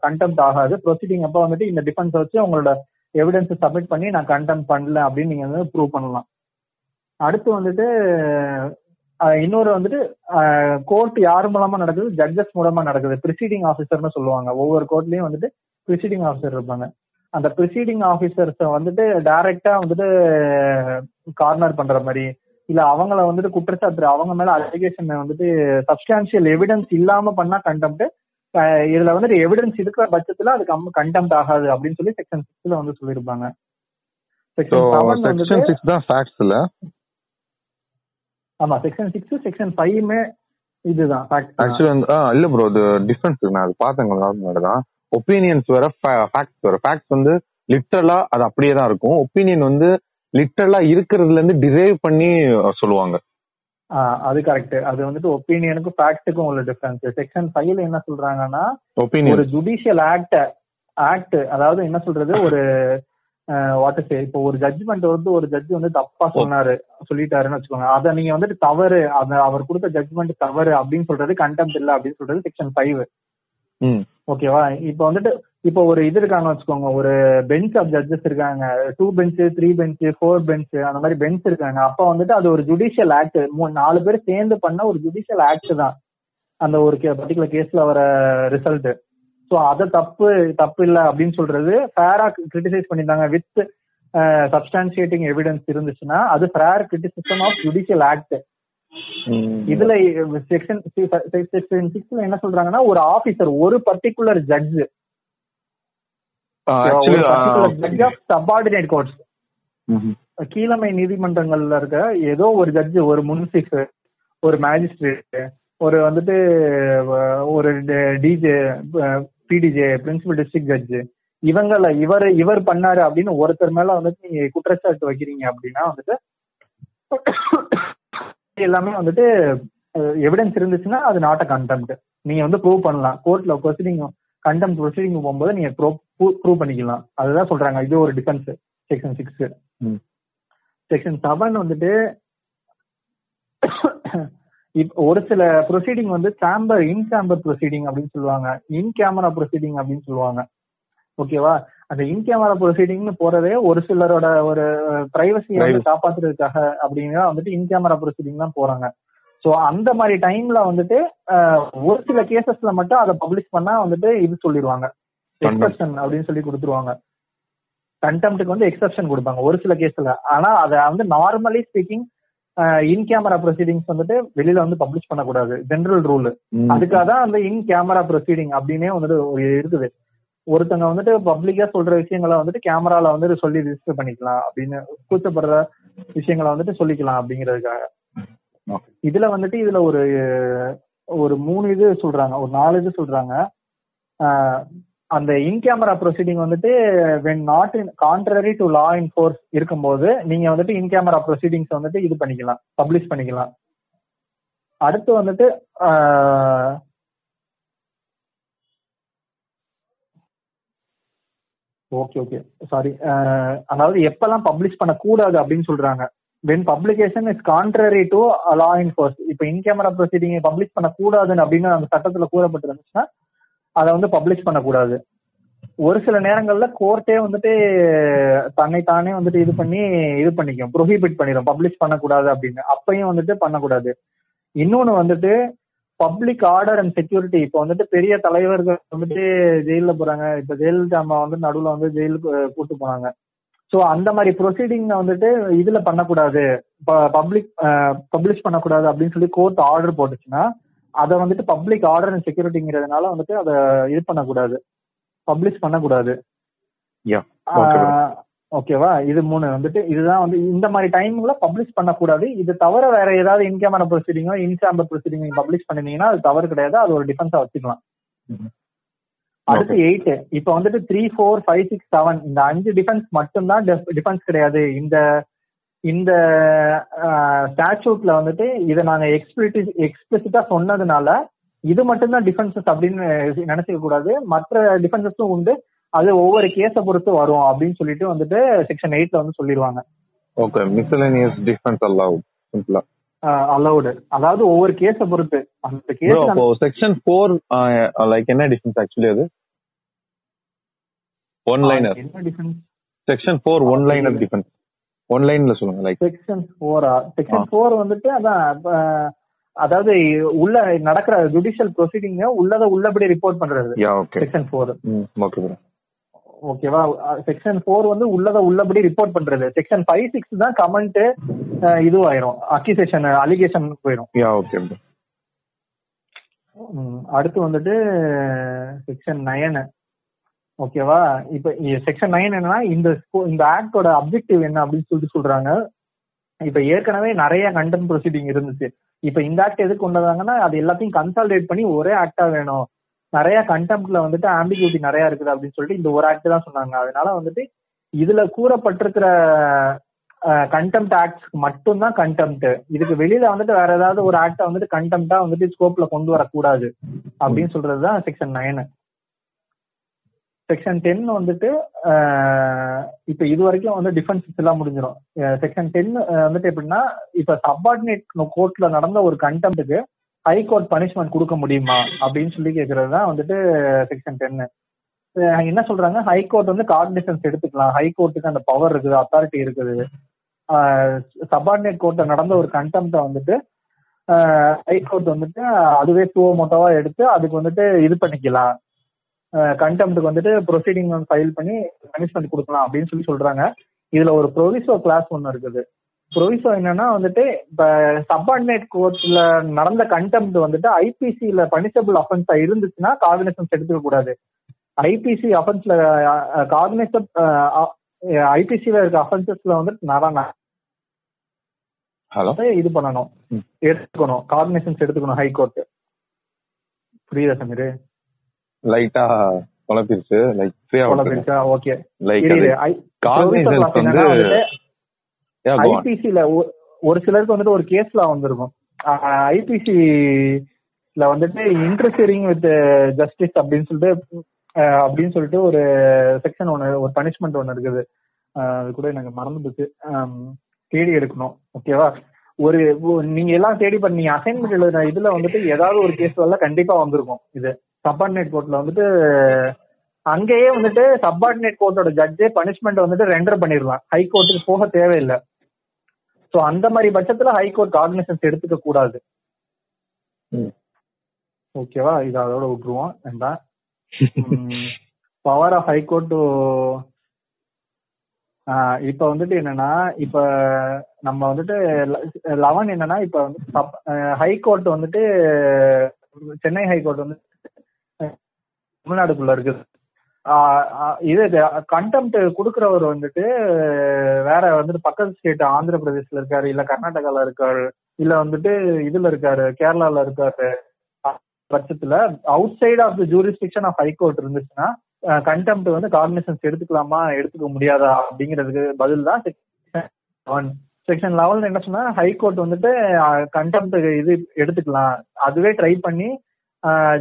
கண்டெம்ட் ஆகாது. ப்ரொசீடிங் அப்போ வந்துட்டு இந்த டிஃபென்ஸ் வச்சு உங்களோட எவிடன்ஸ் சப்மிட் பண்ணி நான் கண்டெம் பண்ணல அப்படின்னு நீங்க வந்து ப்ரூவ் பண்ணலாம். அடுத்து வந்துட்டு இன்னொரு வந்துட்டு கோர்ட் யார் மூலமா நடக்குது? ஜட்ஜஸ் மூலமா நடக்குது. ப்ரிசீடிங் ஆஃபீஸர்னு சொல்லுவாங்க. ஒவ்வொரு கோர்ட்லயும் வந்துட்டு ப்ரிசீடிங் ஆஃபீஸர் இருப்பாங்க. அந்த ப்ரிசீடிங் ஆஃபீஸர்ஸ வந்துட்டு டைரக்டா வந்துட்டு கார்னர் பண்ற மாதிரி இல்ல அவங்கள வந்துட்டு குற்றச்சாட்டு அவங்க மேல அலிகேஷன் வந்துட்டு சப்ஸ்டான்சியல் எவிடன்ஸ் இல்லாம பண்ணா கண்டெம்ட் இதுல வந்துட்டு எவிடன்ஸ் இருக்கிற பட்சத்துல அது கண்டெம்ட் ஆகாது அப்படின்னு சொல்லி செக்ஷன் சிக்ஸ்ல வந்து சொல்லியிருப்பாங்க. செக்ஷன் சிக்ஸ் தான் ஃபேக்ட்ஸ் இல்ல ஆமா செக்ஷன் சிக்ஸ் செக்ஷன் ஃபைவ்மே இதுதான். ஆக்சுவலி இல்ல ப்ரோ அது டிஃபரன்ஸ் நான் அது முன்னாடி தான். ஒப்பீனியன்ஸ் வேற ஃபேக்ட்ஸ் வேற. ஃபேக்ட்ஸ் வந்து லிட்டரலா அது அப்படியே தான் இருக்கும். ஒப்பீனியன் வந்து லிட்டரலா இருக்கிறதுல இருந்து டிரைவ் பண்ணி சொல்லுவாங்க. அது கரெக்ட் அது வந்துட்டு ஒப்பீனியனுக்கும் ஃபேக்ட்டுக்கும் உள்ள டிஃபரன்ஸ் செக்ஷன் ஃபைவ்ல என்ன சொல்றாங்கன்னா ஒரு ஜுடிஷியல் ஆக்ட் ஆக்ட் அதாவது என்ன சொல்றது ஒரு வாட் சே இப்போ ஒரு ஜட்ஜ்மெண்ட் வந்து ஒரு ஜட்ஜ் வந்து தப்பா சொன்னாரு சொல்லிட்டாருன்னு வச்சுக்கோங்க. அத நீங்க வந்துட்டு தவறு அவர் கொடுத்த ஜட்ஜ்மெண்ட் தவறு அப்படின்னு சொல்றது கண்டெம்ட் இல்ல அப்படின்னு சொல்றது செக்ஷன் ஃபைவ் ஓகேவா? இப்போ வந்துட்டு இப்போ ஒரு இது இருக்காங்க வச்சுக்கோங்க. ஒரு பெஞ்ச் ஆஃப் ஜட்ஜஸ் இருக்காங்க. Two bench three bench four bench அந்த மாதிரி பெஞ்ச் இருக்காங்க. அப்ப வந்துட்டு அது ஒரு ஜுடிஷியல் ஆக்ட் நாலு பேர் சேர்ந்து பண்ண ஒரு ஜுடிஷியல் ஆக்ட் தான். அந்த ஒரு பர்டிகுலர் கேஸ்ல வர ரிசல்ட் ஸோ அதை தப்பு தப்பு இல்லை அப்படின்னு சொல்றது ஃபேரா கிரிட்டிசைஸ் பண்ணியிருந்தாங்க வித் சப்ஸ்டான்சியேட்டிங் எவிடன்ஸ் இருந்துச்சுன்னா அது fair criticism of judicial act இதுல செக்ஷன் செக்ஷன் சிக்ஸ்ல என்ன சொல்றாங்கன்னா ஒரு ஆபீசர் ஒரு particular judge judge of subordinate courts கீழமை நீதிமன்றங்கள்ல இருக்க ஏதோ ஒரு ஜட்ஜ் ஒரு முன்சிஃப் ஒரு மேஜிஸ்ட்ரேட் ஒரு வந்துட்டு ஒரு DJ PDJ principal district judge இவங்கள இவர் இவர் பண்ணாரு அப்படின்னு ஒருத்தர் மேல வந்துட்டு நீங்க குற்றச்சாட்டு வைக்கிறீங்க அப்படின்னா வந்துட்டு எல்லாமே வந்துட்டு எவிடன்ஸ் இருந்துச்சுன்னா அது நாட் அ கண்டெம்ட் நீங்க வந்து ப்ரூவ் பண்ணலாம். கோர்ட்ல ப்ரொசீடிங் கண்டெம்ட் ப்ரொசீடிங் போகும்போது நீங்க ப்ரூவ் பண்ணிக்கலாம். அதுதான் சொல்றாங்க. இது ஒரு defence section six. Section seven வந்துட்டு ஒரு சில ப்ரொசீடிங் வந்து சாம்பர் இன் சாம்பர் ப்ரொசீடிங் அப்படின்னு சொல்லுவாங்க. இன் கேமரா ப்ரொசீடிங் அப்படின்னு சொல்லுவாங்க. ஓகேவா அந்த இன் கேமரா ப்ரொசீடிங்னு போறதே ஒரு சிலரோட ஒரு பிரைவசியை வந்து. காப்பாத்துறதுக்காக அப்படின்னா வந்துட்டு இன் கேமரா ப்ரொசீடிங் தான் போறாங்க. சோ அந்த மாதிரி டைம்ல வந்துட்டு ஒரு சில கேசஸ்ல மட்டும் அதை பப்ளிஷ் பண்ணா வந்துட்டு இது சொல்லிடுவாங்க. எக்ஸப்ஷன் அப்படின்னு சொல்லி கொடுத்துருவாங்க. கண்டெம்ட்டுக்கு வந்து எக்ஸப்ஷன் கொடுப்பாங்க ஒரு சில கேஸ்ல ஆனா அதை வந்து normally speaking in camera proceedings வந்துட்டு வெளியில வந்து பப்ளிஷ் பண்ணக்கூடாது. ஜெனரல் ரூல் அதுக்காக தான் வந்து இன் கேமரா ப்ரொசீடிங் அப்படின்னே வந்துட்டு இருக்குது. ஒருத்தங்க வந்துட்டு பப்ளிக்கா சொல்ற விஷயங்களை வந்துட்டு கேமரால வந்துட்டு சொல்லி ரிஜிஸ்டர் பண்ணிக்கலாம் அப்படின்னு கூச்சப்படுற விஷயங்களை வந்துட்டு சொல்லிக்கலாம் அப்படிங்கிறதுக்காக. இதுல வந்துட்டு இதுல ஒரு ஒரு மூணு இது சொல்றாங்க. ஒரு நாலு இது சொல்றாங்க. அந்த இன் கேமரா ப்ரொசீடிங் வந்துட்டு when not in contrary to law in force இருக்கும்போது நீங்க வந்துட்டு இன் கேமரா ப்ரொசீடிங்ஸ் வந்துட்டு இது பண்ணிக்கலாம் பப்ளிஷ் பண்ணிக்கலாம். அடுத்து வந்துட்டு ஆஹ் ஓகே ஓகே சாரி அதாவது எப்பெல்லாம் பப்ளிஷ் பண்ணக்கூடாது அப்படின்னு சொல்றாங்க. When publication is contrary to law in force இப்போ இன் கேமரா ப்ரொசீடிங் பப்ளிஷ் பண்ணக்கூடாதுன்னு அப்படின்னு அந்த சட்டத்துல கூறப்பட்டிருந்துச்சுன்னா அதை வந்து பப்ளிஷ் பண்ணக்கூடாது. ஒரு சில நேரங்கள்ல கோர்ட்டே வந்துட்டு தன்னை தானே வந்துட்டு இது பண்ணி இது பண்ணிக்கும் ப்ரொஹிபிட் பண்ணிடும் பப்ளிஷ் பண்ணக்கூடாது அப்படின்னு. அப்பயும் வந்துட்டு பண்ணக்கூடாது. இன்னொன்னு வந்துட்டு பப்ளிக் ஆர்டர் அண்ட் செக்யூரிட்டி இப்போ வந்துட்டு பெரிய தலைவர்கள் வந்துட்டு ஜெயில போறாங்க. இப்ப ஜெயலலிதா அம்மா வந்து நடுவுல வந்து ஜெயிலுக்கு கூட்டு போனாங்க. சோ அந்த மாதிரி ப்ரொசீடிங் வந்துட்டு இதுல பண்ணக்கூடாது. பப்ளிக் பப்ளிஷ் பண்ணக்கூடாது அப்படின்னு சொல்லி கோர்ட் ஆர்டர் போட்டுச்சுன்னா அதை வந்துட்டு பப்ளிக் ஆர்டர் அண்ட் செக்யூரிட்டிங்கிறதுனால வந்துட்டு அதை இது பண்ணக்கூடாது. பப்ளிஷ் பண்ணக்கூடாது. ஓகேவா? இது மூணு வந்துட்டு இதுதான் வந்து இந்த மாதிரி டைம்ல பப்ளிஷ் பண்ணக்கூடாது. இது தவிர வேற ஏதாவது இன் கேமரா ப்ரொசீடிங்கோ இன் சாம்பர் ப்ரொசீடிங் பப்ளிஷ் பண்ணிருந்தீங்கன்னா அது தவறு கிடையாது. அது ஒரு டிஃபென்ஸா வச்சுக்கலாம். அடுத்து எயிட் இப்ப வந்துட்டு three four five six seven இந்த அஞ்சு டிஃபென்ஸ் மட்டும்தான் டிஃபென்ஸ் கிடையாது. இந்த இந்த ஸ்டாச்சூட்ல வந்துட்டு இதை நாங்க எக்ஸ்பிளிட்டி எக்ஸ்பிளிசிட்டா சொன்னதுனால இது மட்டும்தான் டிஃபென்சஸ் அப்படின்னு நினைச்சுக்க கூடாது மற்ற டிஃபென்சஸும் உண்டு. அது ஒவ்வொரு கேஸை பொறுத்து வரும் அப்படின்னு சொல்லிட்டு வந்துட்டு செக்ஷன் எயிட்ல வந்து சொல்லிடுவாங்க ஓகே மிஸ்லனியஸ் டிஃபென்ஸ் அலவுட் சிம்பிளா அலௌடு அதாவது ஒவ்வொரு கேஸை பொறுத்து. அந்த கேஸ் அப்போ செக்ஷன் ஃபோர் லைக் என்ன டிஃபென்ஸ் ஆக்சுவலி அது? ஒன் லைனர் என்ன defence section four one liner defence one லைன்ல சொல்லுங்க லைக் செக்ஷன் ஃபோரா செக்ஷன். ஃபோர் வந்துட்டு அதான் அதாவது உள்ள நடக்கிற ஜுடிஷியல் ப்ரொசீடிங்க உள்ளத உள்ளபடி ரிப்போர்ட் பண்றது. செக்ஷன் ஃபோர் ஓகே ஓகேவா செக்ஷன் ஃபோர் வந்து உள்ளத உள்ளபடி ரிப்போர்ட் பண்றது. செக்ஷன் ஃபைவ் சிக்ஸ் தான் கமெண்ட் இதுவாயிரும். அக்யூசேஷன் அலிகேஷன் போயிடும் ஓகே அடுத்து வந்துட்டு செக்ஷன் நயன் ஓகேவா இப்ப செக்ஷன் நைன் என்னன்னா இந்த இந்த ஆக்டோட அப்ஜெக்டிவ் என்ன அப்படின்னு சொல்லிட்டு சொல்றாங்க. இப்ப ஏற்கனவே நிறைய கண்டென்ட் ப்ரொசீடிங் இருந்துச்சு. இப்ப இந்த ஆக்ட் எதுக்கு கொண்டு வந்தாங்கன்னா அது எல்லாத்தையும் கன்சால்டேட் பண்ணி ஒரே ஆக்டா வேணும். நிறைய கண்டெம்ட்ல வந்துட்டு ஆம்பிகூட்டி நிறைய இருக்குது அப்படின்னு சொல்லிட்டு இந்த ஒரு ஆக்ட் தான் சொன்னாங்க. அதனால வந்துட்டு இதுல கூறப்பட்டிருக்கிற கண்டெம்ட் ஆக்ட்ஸ்க்கு மட்டும்தான் கண்டெம்ட் இதுக்கு வெளியில வந்துட்டு வேற ஏதாவது ஒரு ஆக்ட வந்துட்டு கண்டெம்ட்டா வந்துட்டு ஸ்கோப்ல கொண்டு வரக்கூடாது அப்படின்னு சொல்றதுதான் செக்ஷன் நைன் செக்ஷன் டென் வந்துட்டு இப்ப இது வரைக்கும் வந்து டிஃபென்ஸ் எல்லாம் முடிஞ்சிடும் செக்ஷன் டென் வந்துட்டு எப்படின்னா இப்ப சப்பார்டினேட் கோர்ட்ல நடந்த ஒரு கண்டெம்ட்டுக்கு ஹை கோர்ட் பனிஷ்மெண்ட் கொடுக்க முடியுமா? அப்படின்னு சொல்லி கேக்குறது தான் வந்துட்டு செக்ஷன் டென்னு என்ன சொல்றாங்க? ஹை கோர்ட் வந்து கார்டினேஷன்ஸ் எடுத்துக்கலாம். ஹை கோர்ட்டுக்கு அந்த பவர் இருக்குது அத்தாரிட்டி இருக்குது. சபார்டினேட் கோர்ட்ல நடந்த ஒரு கண்டெம்ட்டை வந்துட்டு ஹை கோர்ட் வந்துட்டு அதுவே சுவ மொத்தவா எடுத்து அதுக்கு வந்துட்டு இது பண்ணிக்கலாம். கண்டெம்ட்டுக்கு வந்துட்டு ப்ரொசீடிங் ஃபைல் பண்ணி பனிஷ்மெண்ட் கொடுக்கலாம் அப்படின்னு சொல்லி சொல்றாங்க. இதுல ஒரு ப்ரொவிசோ கிளாஸ் ஒன்று இருக்குது. ப்ரொவிசோ என்னன்னா வந்துட்டு இப்ப சப்பார்டினேட் கோர்ட்ல நடந்த கண்டெம்ட் வந்துட்டு ஐபிசில பனிஷபிள் அஃபென்ஸா இருந்துச்சுன்னா கார்டினேஷன்ஸ் எடுத்துக்க கூடாது. ஐபிசி அஃபென்ஸ்ல கார்டினேஷன் ஐபிசில இருக்க அஃபென்சஸ்ல வந்துட்டு நடன ஹலோ இது பண்ணணும். எடுத்துக்கணும். கார்டினேஷன்ஸ் எடுத்துக்கணும் ஹை கோர்ட் புரியுதா சமீர்? லைட்டா குழப்பிருச்சு. லைக் ஃப்ரீயா குழம்பிருச்சா ஓகே லைக் தெரியுது கார்னிசன்ஸ் வந்து. ஐபிசில ஒரு சிலருக்கு வந்துட்டு ஒரு கேஸ்ல வந்திருக்கும். ஐபிசில வந்துட்டு இன்டர்ஃபியரிங் வித் ஜஸ்டிஸ் அப்படின்னு சொல்லிட்டு அப்படின்னு சொல்லிட்டு ஒரு செக்ஷன் ஒன்று ஒரு பனிஷ்மெண்ட் ஒன்று இருக்குது. அது கூட எனக்கு மறந்து போச்சு தேடி எடுக்கணும். ஓகேவா ஒரு நீங்க எல்லாம் தேடி பண்ணி அசைன்மெண்ட் எழுதுன இதுல வந்துட்டு ஏதாவது ஒரு கேஸ்ல எல்லாம் கண்டிப்பா வந்திருக்கும் இது. சப்பார்டினேட் கோர்ட்ல வந்துட்டு அங்கேயே வந்துட்டு சப்பார்டினேட் கோர்ட்டோட ஜட்ஜே பனிஷ்மெண்ட் வந்துட்டு ரெண்டர் பண்ணிடலாம். ஹை கோர்ட்டுக்கு போக தேவையில்லை. சோ அந்த மாதிரி பட்சத்துல ஹை கோர்ட் காக்னிசன்ஸ் எடுத்துக்க கூடாது. ம். ஓகேவா? இது அதோட விட்டுருவோம். வேண்டாம் power of high court to இப்ப வந்துட்டு என்னன்னா இப்ப நம்ம வந்துட்டு லெவன் என்னன்னா இப்ப வந்து ஹை கோர்ட் வந்துட்டு சென்னை ஹை கோர்ட் வந்து தமிழ்நாடுக்குள்ள இருக்குது. இது கண்டெம்ட் கொடுக்கறவர் வந்துட்டு வேற வந்துட்டு பக்கத்து ஸ்டேட் ஆந்திர பிரதேஷ்ல இருக்காரு இல்ல கர்நாடகால இருக்காரு இல்ல வந்துட்டு இதுல இருக்காரு கேரளால இருக்காரு பட்சத்துல outside of the jurisdiction of high court இருந்துச்சுன்னா கண்டெம்ட் வந்து காக்னிசன்ஸ் எடுத்துக்கலாமா எடுத்துக்க முடியாதா அப்படிங்கிறதுக்கு பதில் தான் செக்ஷன் செக்ஷன் லெவல்ல என்ன சொன்னா ஹைகோர்ட் வந்துட்டு கண்டெம்ட் இது எடுத்துக்கலாம். அதுவே ட்ரை பண்ணி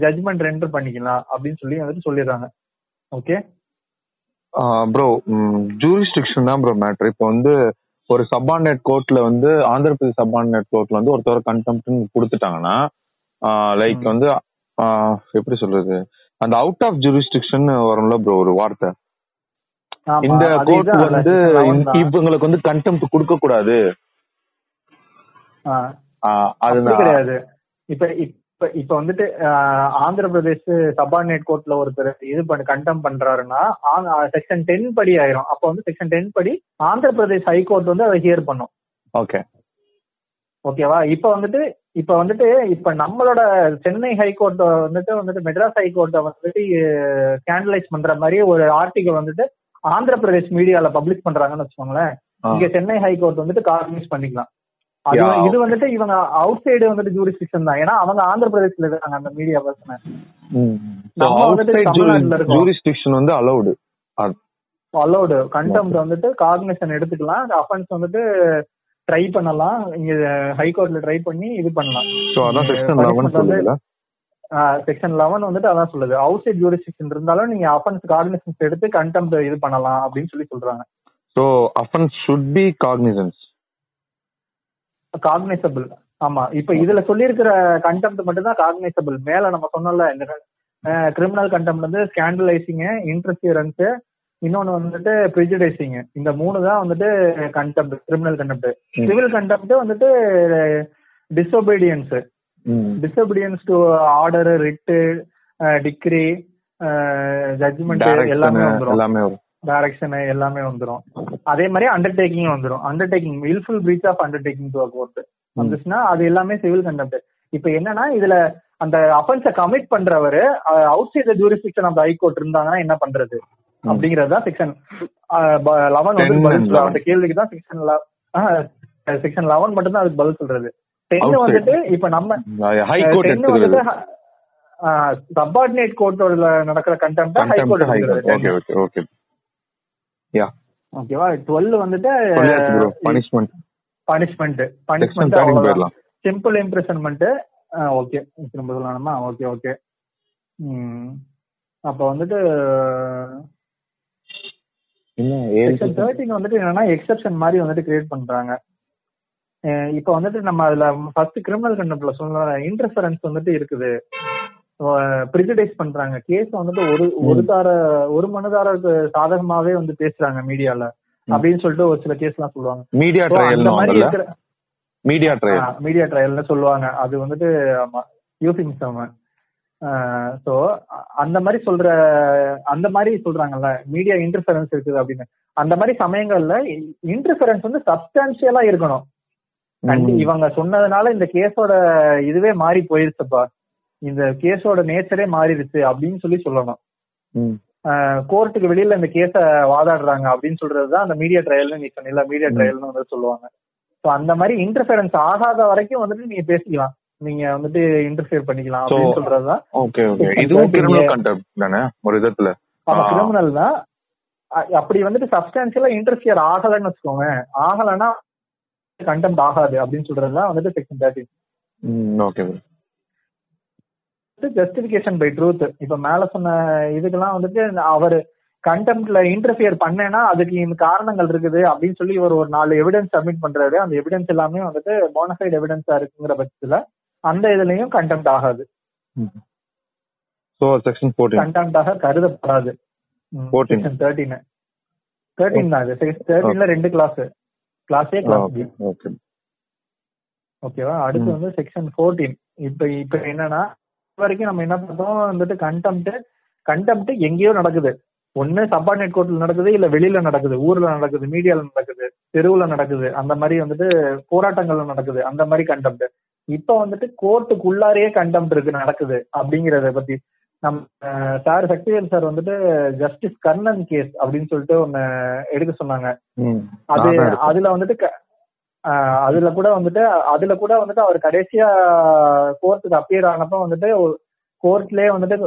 ஜட்மெண்ட் ரெண்டர் பண்ணிக்கலாம் அப்படின்னு சொல்லி வந்துட்டு சொல்லிடுறாங்க. ஓகே ப்ரோ ஜூரிஸ்டிக்ஷன் தான் ப்ரோ மேட்ரு இப்போ வந்து ஒரு சப்பார்டினேட் கோர்ட்ல வந்து ஆந்திர பிரதேஷ் சப்பார்டினேட் கோர்ட்ல வந்து ஒருத்தர் கண்டெம்ட்னு கொடுத்துட்டாங்கன்னா லைக். வந்து எப்படி சொல்றது? அந்த அவுட் ஆஃப் ஜூரிஸ்டிக்ஷன் வரும்ல ப்ரோ ஒரு வார்த்தை. இந்த கோர்ட் வந்து section 11 தான். இவங்களுக்கு வந்து கண்டெம்ட் கொடுக்க கூடாது அதுதான். இப்ப இப்ப இப்ப வந்துட்டு ஆந்திர பிரதேஷ் சபார்டினேட் கோர்ட்ல ஒருத்தர் இது பண்ணி கண்டம் பண்றாருன்னா செக்ஷன் டென் படி ஆயிரும். அப்ப வந்து செக்ஷன் டென் படி ஆந்திர பிரதேஷ் ஹை கோர்ட் வந்து அதை ஹியர் பண்ணும். ஓகே. ஓகேவா? இப்ப வந்துட்டு இப்ப வந்துட்டு இப்ப நம்மளோட சென்னை ஹைகோர்ட் வந்துட்டு வந்துட்டு மெட்ராஸ் ஹைகோர்ட்டை வந்துட்டு ஸ்கேண்டலைஸ் பண்ற மாதிரி ஒரு ஆர்டிகல் வந்துட்டு ஆந்திர பிரதேஷ் மீடியால பப்ளிஷ் பண்றாங்கன்னு வச்சுக்கோங்களேன். இங்க சென்னை ஹைகோர்ட் வந்துட்டு கார்னிஸ் பண்ணிக்கலாம். அது இது வந்துட்டு இவங்க அவுட் சைடு வந்துட்டு ஜூரிஸ்டிக்ஷன் தான். ஏன்னா அவங்க ஆந்திர பிரதேஷ்ல இருக்காங்க அந்த மீடியா பர்சனை. ஜூரிஸ்டிக்ஷன் வந்து அலௌடு அலௌடு கண்டெம்ட் வந்துட்டு காக்னிஷன் எடுத்துக்கலாம். அஃபென்ஸ் வந்துட்டு ட்ரை பண்ணலாம். இங்க ஹைகோர்ட்ல ட்ரை பண்ணி இது பண்ணலாம். ஸோ அதான் செக்ஷன் லெவன் வந்துட்டு அதான் சொல்லுது. அவுட் சைட் ஜூரிஸ்டிக்ஷன் இருந்தாலும் நீங்க அஃபென்ஸ் காக்னிஷன்ஸ் எடுத்து கண்டெம்ட் இது பண்ணலாம் அப்படின்னு சொல்லி சொல்றாங்க. So offence should be cognizance cognizable ஆமா இப்ப இதுல சொல்லியிருக்கிற கண்டெம்ட் மட்டும் தான் காக்னைசபிள் மேல நம்ம சொன்னோம்ல இந்த கிரிமினல் கண்டெம்ட் வந்து ஸ்கேண்டலைசிங் இன்டர்ஃபியரன்ஸ் இன்னொன்னு வந்துட்டு ப்ரிஜுடைசிங் இந்த மூணு தான் வந்துட்டு contempt criminal contempt. Civil contempt வந்துட்டு disobedience disobedience to order writ decree judgment எல்லாமே வரும். டைரக்ஷன் எல்லாமே வந்துரும். அதே மாதிரி அண்டர்டேக்கிங் வந்துரும். Undertaking wilful breach of undertaking to court வந்துச்சுன்னா அது எல்லாமே சிவில் கண்டெம்ட் இப்ப என்னன்னா இதுல அந்த அஃபென்ஸ commit பண்றவரு outside jurisdiction of high court இருந்தாங்கன்னா என்ன பண்றது? அப்படிங்கறது தான் செக்ஷன் லெவன் வந்து 10 பதில் and சொல்றது. 11. அந்த கேள்விக்கு தான் செக்ஷன் செக்ஷன் லெவன் மட்டும் தான் அதுக்கு பதில் சொல்றது. டென். வந்துட்டு இப்ப நம்ம டென் வந்துட்டு சப்பார்டினேட் கோர்ட்டோட நடக்கிற contempt high contempt high court okay okay okay ya ஓகேவா டுவெல் வந்துட்டு சொல்லியாச்சு bro punishment simple imprisonment okay திரும்ப சொல்லணுமா ஓகே ஓகே அப்போ வந்துட்டு செக்ஷன் தேர்ட்டின் வந்துட்டு என்னன்னா எக்ஸெப்ஷன் மாதிரி வந்துட்டு கிரியேட் பண்றாங்க. இப்போ வந்துட்டு நம்ம அதுல ஃபர்ஸ்ட் கிரிமினல் கண்டெம்ட்ல சொன்ன இன்டர்ஃபரன்ஸ் வந்துட்டு இருக்குது. ப்ரிஜடைஸ் பண்றாங்க. கேஸ் வந்துட்டு ஒரு ஒரு தார ஒரு மனுதாரருக்கு சாதகமாவே வந்து பேசுறாங்க மீடியால அப்படின்னு சொல்லிட்டு ஒரு சில கேஸ் எல்லாம் சொல்லுவாங்க. Media trial media trial media ட்ரையல்னு சொல்லுவாங்க. அது வந்துட்டு ஆமா யூசிங்ஸம் ஸோ அந்த மாதிரி சொல்ற அந்த மாதிரி சொல்றாங்கல்ல. மீடியா இன்டர்ஃபரன்ஸ் இருக்குது அப்படின்னு. அந்த மாதிரி சமயங்கள்ல இன்டர்ஃபரன்ஸ் வந்து சப்ஸ்டான்சியலா இருக்கணும். இவங்க சொன்னதுனால இந்த கேஸோட இதுவே மாறி போயிருச்சுப்பா. இந்த கேஸோட நேச்சரே மாறிடுச்சு அப்படின்னு சொல்லி சொல்லணும். கோர்ட்டுக்கு வெளியில இந்த கேஸ வாதாடுறாங்க அப்படின்னு சொல்றதுதான் அந்த மீடியா ட்ரையல்னு நீ சொன்னில மீடியா ட்ரையல்னு வந்து சொல்லுவாங்க. ஸோ அந்த மாதிரி இன்டர்ஃபரன்ஸ் ஆகாத வரைக்கும் வந்துட்டு நீங்க பேசிக்கலாம். நீங்க வந்துட்டு இன்டர்ஃபியர் பண்ணிக்கலாம் அப்படின்னு சொல்றதுதான். ஓகே ஓகே இதுவும் கிரிமினல் கண்டெம்ட் தானே ஒரு விதத்துல? ஆமா கிரிமினல் தான். அப்படி வந்துட்டு சப்ஸ்டான்சியலா இன்டர்ஃபியர் ஆகலைன்னு வச்சுக்கோங்க. ஆகலைன்னா கண்டெம்ட் ஆகாது அப்படின்னு சொல்றதுதான் வந்துட்டு section thirteen okay justification by truth இப்ப மேல சொன்ன இதுக்கெல்லாம் வந்துட்டு அவர் கண்டெம்ட்ல இன்டர்ஃபியர் பண்ணேன்னா அதுக்கு இந்த காரணங்கள் இருக்குது அப்படின்னு சொல்லி இவர் ஒரு நாலு எவிடன்ஸ் சப்மிட் பண்றாரு. அந்த எவிடன்ஸ் எல்லாமே வந்துட்டு போனஃபைட் எவிடன்ஸா இருக்குங்கிற பட்சத்துல அந்த இதுலயும் கண்டெம்ட் ஆகாது. ஸோ செக்ஷன் கண்டெம்டாக கருதப்படாது. 14. செக்ஷன் தேர்ட்டின் தேர்ட்டின் தான் இது தேர்ட்டீன்ல ரெண்டு class class A class B okay ஓகேவா அடுத்து வந்து செக்ஷன் ஃபோர்டீன் இப்ப இப்ப என்னன்னா வரைக்கும் நம்ம என்ன பார்த்தோம் வந்துட்டு கண்டெம்ட் கண்டெம்ட் எங்கேயோ நடக்குது. ஒண்ணு சப்பார்டினேட் கோர்ட்ல நடக்குது இல்ல வெளியில நடக்குது ஊர்ல நடக்குது மீடியால நடக்குது தெருவுல நடக்குது அந்த மாதிரி வந்துட்டு போராட்டங்கள்ல நடக்குது அந்த மாதிரி கண்டெம்ட் இப்ப வந்துட்டு கோர்ட்டுக்குள்ளாரையே கண்டெம்ட் இருக்கு நடக்குது அப்படிங்கறத பத்தி. நம் சார் சக்திவேல் சார் வந்துட்டு ஜஸ்டிஸ் கர்ணன் கேஸ் அப்படின்னு சொல்லிட்டு ஒன்னு எடுக்க சொன்னாங்க. அது அதுல வந்துட்டு அதுல கூட வந்துட்டு அதுல கூட வந்துட்டு அவர் கடைசியா கோர்ட்டுக்கு அப்பியர் ஆனப்ப வந்துட்டு கோர்ட்லயே வந்துட்டு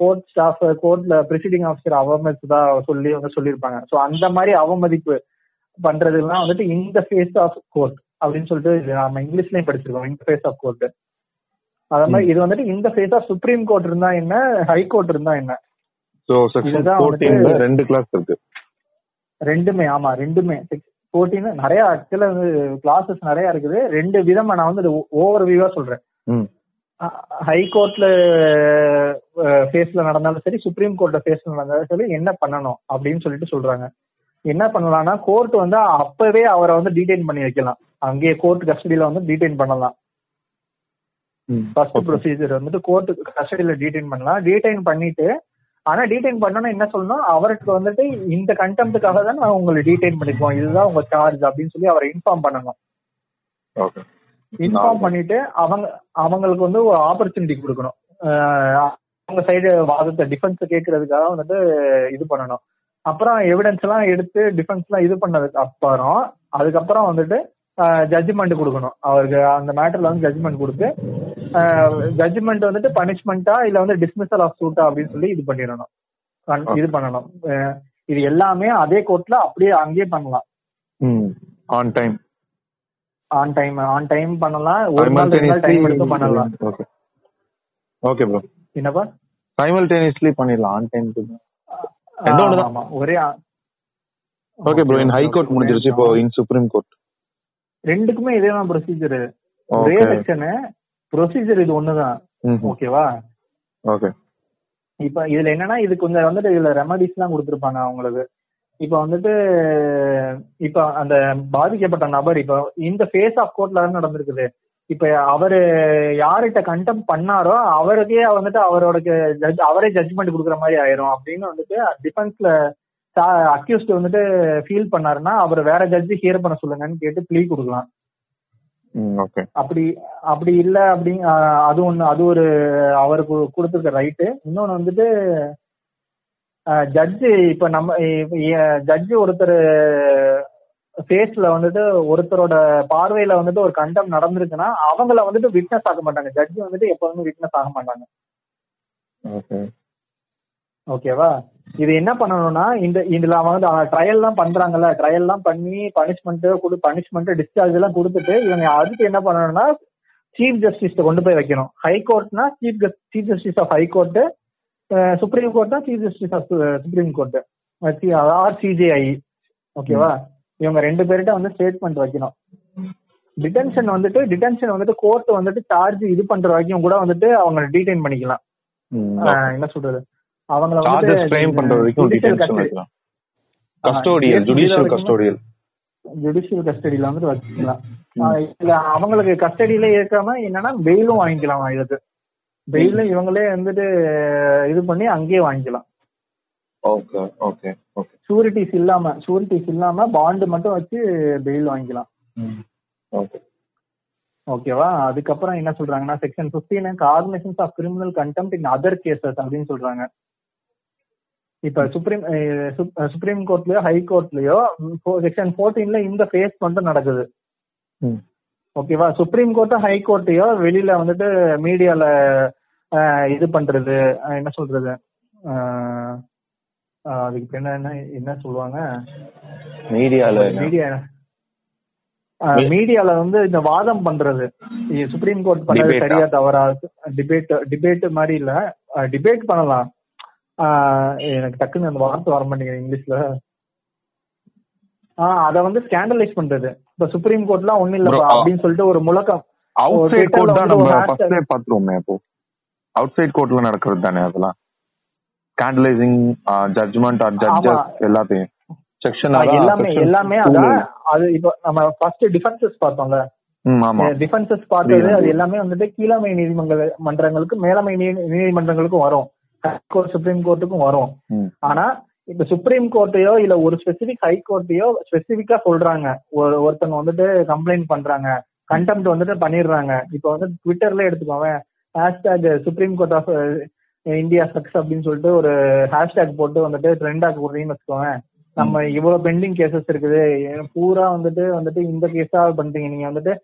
கோர்ட் ஸ்டாஃப் கோர்ட்ல ப்ரிசைடிங் ஆஃபீஸர் அவமதிச்சதா சொல்லி வந்து சொல்லியிருப்பாங்க. சோ அந்த மாதிரி அவமதிப்பு பண்றதுலாம் வந்துட்டு இந்த ஃபேஸ் ஆஃப் கோர்ட் அப்படின்னு சொல்லிட்டு நம்ம இங்கிலீஷ்லயும் படிச்சிருக்கோம் இந்த ஃபேஸ் ஆஃப் கோர்ட் அத மாதிரி இது வந்துட்டு இந்த ஃபேஸ் ஆஃப் சுப்ரீம் கோர்ட் இருந்தா என்ன ஹை கோர்ட் இருந்தா என்ன? ஸோ ரெண்டு கிளாஸ் இருக்கு. ரெண்டுமே ஆமா ரெண்டுமே. ஃபோர்டீன் நிறைய ஆக்சுவலா வந்து கிளாஸஸ் நிறைய இருக்குது. ரெண்டு விதமா நான் வந்து ஓவர் வியூவா சொல்றேன். ஹை கோர்ட்ல ஃபேஸ்ல நடந்தாலும் சரி சுப்ரீம் கோர்ட்ல ஃபேஸ்ல நடந்தாலும் சரி என்ன பண்ணணும் அப்படின்னு சொல்லிட்டு சொல்றாங்க. என்ன பண்ணலாம்னா கோர்ட் வந்து அப்பவே அவரை வந்து டீடைன் பண்ணி வைக்கலாம். அங்கேயே கோர்ட் கஸ்டடியில வந்து டீடைன் பண்ணலாம். ஃபர்ஸ்ட் ப்ரொசீஜர் வந்துட்டு கோர்ட் கஸ்டடியில டீடைன் பண்ணலாம். டீடைன் பண்ணிட்டு ஆனா டீடைன் பண்ணணும் என்ன சொல்லணும்? அவருக்கு வந்துட்டு இந்த கண்டெம்ட்டுக்காக தான் நான் உங்களை டீடைன் பண்ணிக்குவோம். இதுதான் உங்க சார்ஜ் அப்படின்னு சொல்லி அவரை இன்ஃபார்ம் பண்ணணும். ஓகே இன்ஃபார்ம் பண்ணிட்டு அவங்க அவங்களுக்கு வந்து ஒரு ஆப்பர்ச்சுனிட்டி கொடுக்கணும். அவங்க சைடு வாதத்தை டிஃபென்ஸ் கேட்கறதுக்காக வந்துட்டு இது பண்ணணும். அப்புறம் எவிடன்ஸ் எல்லாம் எடுத்து டிஃபென்ஸ் எல்லாம் இது பண்ணதுக்கு அப்புறம் அதுக்கப்புறம் வந்துட்டு ஜட்ஜ்மெண்ட் கொடுக்கணும். அவருக்கு அந்த மேட்டர்ல வந்து ஜட்ஜ்மெண்ட் கொடுத்து ஜட்ஜ்மெண்ட் வந்துட்டு பனிஷ்மெண்ட்டா இல்ல வந்து டிஸ்மிசல் ஆஃப் சூட்டா அப்படின்னு சொல்லி இது பண்ணிடணும். இது பண்ணணும். இது எல்லாமே அதே கோர்ட்ல அப்படியே அங்கேயே பண்ணலாம். On time on time on time பண்ணலாம். ஒரு நாள் ரெண்டு நாள் டைம் எடுத்து பண்ணலாம். ஓகே ஓகே ப்ரோ என்னப்பா? சைமல்டேனியஸ்லி பண்ணிடலாம் ஆன் டைம் ரெண்டும் ஒண்ணுதான். ஆமா ஒரே okay bro in high court. முடிஞ்சிருச்சு இப்போ இன் சுப்ரீம் கோர்ட் ரெண்டுக்குமே இதே தான் ப்ரொசீஜர் ஒரே செக்ஷனு ப்ரொசீஜர் இது ஒண்ணுதான் ஓகேவா? ஓகே. இப்ப இதுல என்னன்னா இது கொஞ்சம் வந்துட்டு இதுல ரெமடிஸ் எல்லாம் கொடுத்துருப்பாங்க அவங்களுக்கு. இப்ப வந்துட்டு இப்ப அந்த பாதிக்கப்பட்ட நபர் இப்ப இந்த ஃபேஸ் ஆஃப் கோர்ட்ல தான் நடந்திருக்குது. இப்ப அவரு யார்கிட்ட கண்டம் பண்ணாரோ அவருக்கே வந்துட்டு அவரோட ஜட்ஜ் அவரே ஜட்ஜ்மெண்ட் கொடுக்குற மாதிரி ஆயிரும் அப்படின்னு வந்துட்டு டிஃபென்ஸ்ல அக்யூஸ்ட் வந்துட்டு ஃபீல் பண்ணாருன்னா அவர் வேற ஜட்ஜி ஹியர் பண்ண சொல்லுங்கன்னு கேட்டு ப்ளீ கொடுக்கலாம். அப்படி அப்படி இல்ல அப்படி அது ஒண்ணு அது ஒரு அவருக்கு கொடுத்துருக்க ரைட்டு இன்னொன்னு வந்துட்டு ஜட்ஜு இப்ப நம்ம ஜட்ஜு ஒருத்தர் ஃபேஸ்ல வந்துட்டு ஒருத்தரோட பார்வையில வந்துட்டு ஒரு கண்டம் நடந்திருக்குன்னா அவங்கள வந்துட்டு விட்னஸ் ஆக மாட்டாங்க. ஜட்ஜு வந்துட்டு எப்போதுமே விட்னஸ் ஆக மாட்டாங்க. ஓகே ஓகேவா இது என்ன பண்ணணும்னா இந்த இதுல அவங்க வந்து ட்ரையல் எல்லாம் பண்றாங்கல்ல ட்ரையல் எல்லாம் பண்ணி பனிஷ்மெண்ட் கொடு பனிஷ்மெண்ட் டிஸ்சார்ஜ் எல்லாம் கொடுத்துட்டு இவங்க அதுக்கு என்ன பண்ணணும்னா சீஃப் ஜஸ்டிஸ் கொண்டு போய் வைக்கணும். High கோர்ட்னா chief chief justice of high court supreme கோர்ட்னா chief justice of supreme court or CJI ஓகேவா? இவங்க ரெண்டு பேர்கிட்ட வந்து ஸ்டேட்மெண்ட் வைக்கணும். டிடென்ஷன் வந்துட்டு டிடென்ஷன் வந்துட்டு கோர்ட் வந்துட்டு சார்ஜ் இது பண்ற வரைக்கும் கூட வந்துட்டு அவங்க டீடைன் பண்ணிக்கலாம். என்ன சொல்றது? அவங்கள சார்ஜஸ் ஃப்ரேம் பண்ற வரைக்கும் வைக்கலாம் கஸ்டோடியல் ஜுடிஷியல் கஸ்டோடியல் ஜுடிஷியல் கஸ்டடியில வந்துட்டு வச்சுக்கலாம். இல்ல அவங்களுக்கு கஸ்டடியில இருக்காம என்னன்னா பெயிலும் வாங்கிக்கலாம் இதுக்கு பெயிலும் இவங்களே வந்துட்டு இது பண்ணி அங்கேயே வாங்கிக்கலாம். Okay okay okay. ஷூரிட்டிஸ் இல்லாம ஷூரிட்டிஸ் இல்லாம பாண்டு மட்டும் வச்சு பெயில் வாங்கிக்கலாம். ஓகே. ஓகேவா? அதுக்கப்புறம் என்ன சொல்றாங்கன்னா section fifteen culminations of criminal contempt in other cases அப்படின்னு சொல்றாங்க. இப்ப சுப்ரீம் சுப்ரீம் கோர்ட்லயோ ஹை கோர்ட்லயோ செக்ஷன் போர்டீன்ல இந்த ஃபேஸ் மட்டும் நடக்குது. ஓகேவா சுப்ரீம் கோர்ட்டோ ஹை கோர்ட்டையோ வெளியில வந்துட்டு மீடியால இது பண்றது என்ன சொல்றது? அதுக்கு என்ன என்ன என்ன சொல்லுவாங்க? மீடியால மீடியா மீடியால வந்து இந்த வாதம் பண்றது. சுப்ரீம் கோர்ட் பண்ணது? சரியா தவறா? டிபேட் டிபேட் மாதிரி இல்ல. டிபேட் பண்ணலாம். எனக்கு டக்குன்னு அந்த வார்த்தை வர மாட்டேங்குது இங்கிலீஷ்ல. ஆஹ் அத வந்து ஸ்கேண்டலைஸ் பண்றது. இப்ப சுப்ரீம் கோர்ட்லாம் ஒண்ணு இல்ல Bro, அப்படின்னு சொல்லிட்டு ஒரு முழக்கம். அவுட் சைட் கோர்ட் தான் நம்ம ஃபர்ஸ்டே பாத்துருவோமே அப்போ. அவுட் சைட் கோர்ட்ல நடக்கிறது தானே அதெல்லாம். ஸ்கேண்டலைசிங் ஜட்ஜ்மெண்ட் ஆர் ஜட்ஜஸ் எல்லாத்தையும். செக்ஷன் எல்லாமே எல்லாமே அதான் அது இப்போ நம்ம ஃபர்ஸ்ட் டிஃபென்சஸ் பார்த்தோம்ல. டிஃபென்சஸ் பார்த்தது அது எல்லாமே வந்துட்டு கீழமை நீதிமன்ற மன்றங்களுக்கு மேலமை நீதிமன்றங்களுக்கும் வரும். கோர்ட் சுப்ரீம் கோர்ட்டுக்கும் வரும். ஆனா இப்ப சுப்ரீம் கோர்ட்டையோ இல்ல ஒரு ஸ்பெசிபிக் ஹை கோர்ட்டையோ ஸ்பெசிபிக்கா சொல்றாங்க. ஒரு ஒருத்தவங்க வந்துட்டு கம்ப்ளைண்ட் பண்றாங்க. கண்டெம்ட் வந்துட்டு பண்ணிடுறாங்க. இப்ப வந்து ட்விட்டர்ல எடுத்துக்கோங்க hashtag supreme court of India sucks அப்படின்னு சொல்லிட்டு ஒரு ஹேஷ்டாக் போட்டு வந்துட்டு ட்ரெண்ட் ஆக்க போடுறீங்கன்னு வச்சுக்கோங்க நம்ம இவ்வளவு பெண்டிங் கேசஸ் இருக்குது. பூரா வந்துட்டு வந்துட்டு இந்த கேஸா பண்றீங்க. நீங்க வந்துட்டு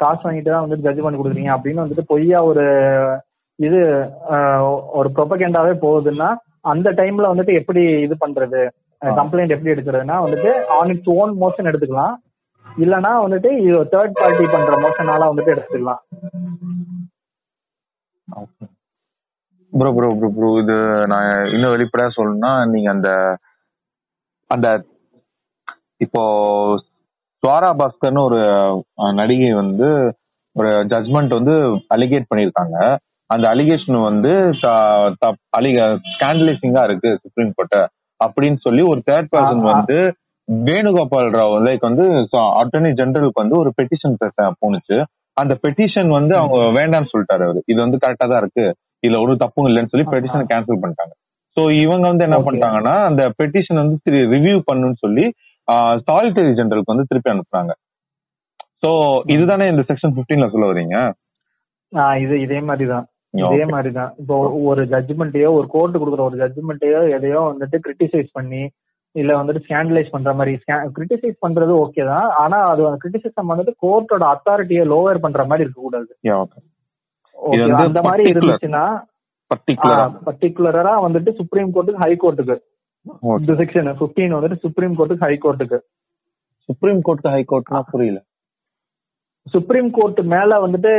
காசு வாங்கிட்டு தான் வந்துட்டு ஜட்ஜ்மெண்ட் கொடுக்குறீங்க அப்படின்னு வந்துட்டு பொய்யா ஒரு இது ஒரு ப்ரொபகேண்டாவே போகுதுன்னா அந்த டைம்ல வந்துட்டு எப்படி இது பண்றது? கம்ப்ளைண்ட் எப்படி எடுக்கிறதுனா வந்துட்டு ஆன் இட்ஸ் ஓன் மோஷன் எடுத்துக்கலாம். இல்லனா வந்துட்டு இது தேர்ட் பார்ட்டி பண்ற மோஷனால வந்துட்டு எடுத்துக்கலாம். ப்ரோ ப்ரோ ப்ரோ ப்ரோ இது நான் இன்னும் வெளிப்படையா சொல்லணும்னா நீங்க அந்த அந்த இப்போ ஸ்வாரா பாஸ்கர்னு ஒரு நடிகை வந்து ஒரு ஜட்மெண்ட் வந்து அலிகேட் பண்ணியிருக்காங்க. அந்த அலிகேஷன் வந்து ஸ்கேண்டலைசிங்கா இருக்கு சுப்ரீம் கோர்ட்ட அப்படின்னு சொல்லி ஒரு தேர்ட் பர்சன். வந்து வேணுகோபால் ராவ் லைக் வந்து அட்டர்னி ஜெனரலுக்கு வந்து ஒரு பெட்டிஷன் பேச போனுச்சு அந்த பெட்டிஷன் வந்து அவங்க வேண்டாம்னு சொல்லிட்டாரு அவரு. இது வந்து கரெக்டா தான் இருக்கு. இதுல ஒரு தப்பும் இல்லைன்னு சொல்லி பெட்டிஷன் கேன்சல் பண்ணிட்டாங்க. சோ இவங்க வந்து என்ன. பண்ணிட்டாங்கன்னா அந்த பெட்டிஷன் வந்து ரிவ்யூ பண்ணுன்னு சொல்லி சாலிட்டரி ஜெனரலுக்கு வந்து திருப்பி அனுப்புறாங்க சோ இதுதானே இந்த செக்ஷன் 15ல சொல்ல வரீங்க இது இதே மாதிரிதான். இதே மாதிரிதான். இப்போ ஒரு ஜட்ஜ்மெண்ட்டையோ ஒரு கோர்ட் கொடுக்குற ஒரு ஜட்ஜ்மெண்ட்டையோ எதையோ வந்துட்டு கிரிட்டிசைஸ் பண்ணி இல்ல வந்துட்டு ஸ்கேண்டலைஸ் பண்ற மாதிரி கிரிட்டிசைஸ் பண்றது ஓகே தான். ஆனா அது கிரிட்டிசிசம் வந்துட்டு கோர்ட்டோட அத்தாரிட்டியை லோவர் பண்ற மாதிரி இருக்க கூடாது அந்த மாதிரி. இருந்துச்சுன்னா பர்டிகுலரா வந்துட்டு சுப்ரீம் கோர்ட்டுக்கு ஹை கோர்ட்டுக்கு இந்த செக்ஷன் 15 வந்துட்டு சுப்ரீம் கோர்ட்டுக்கு ஹை கோர்ட்டுக்கு சுப்ரீம் கோர்ட் ஹை கோர்ட்னா புரியல. சுப்ரீம் கோர்ட் மேல வந்துட்டு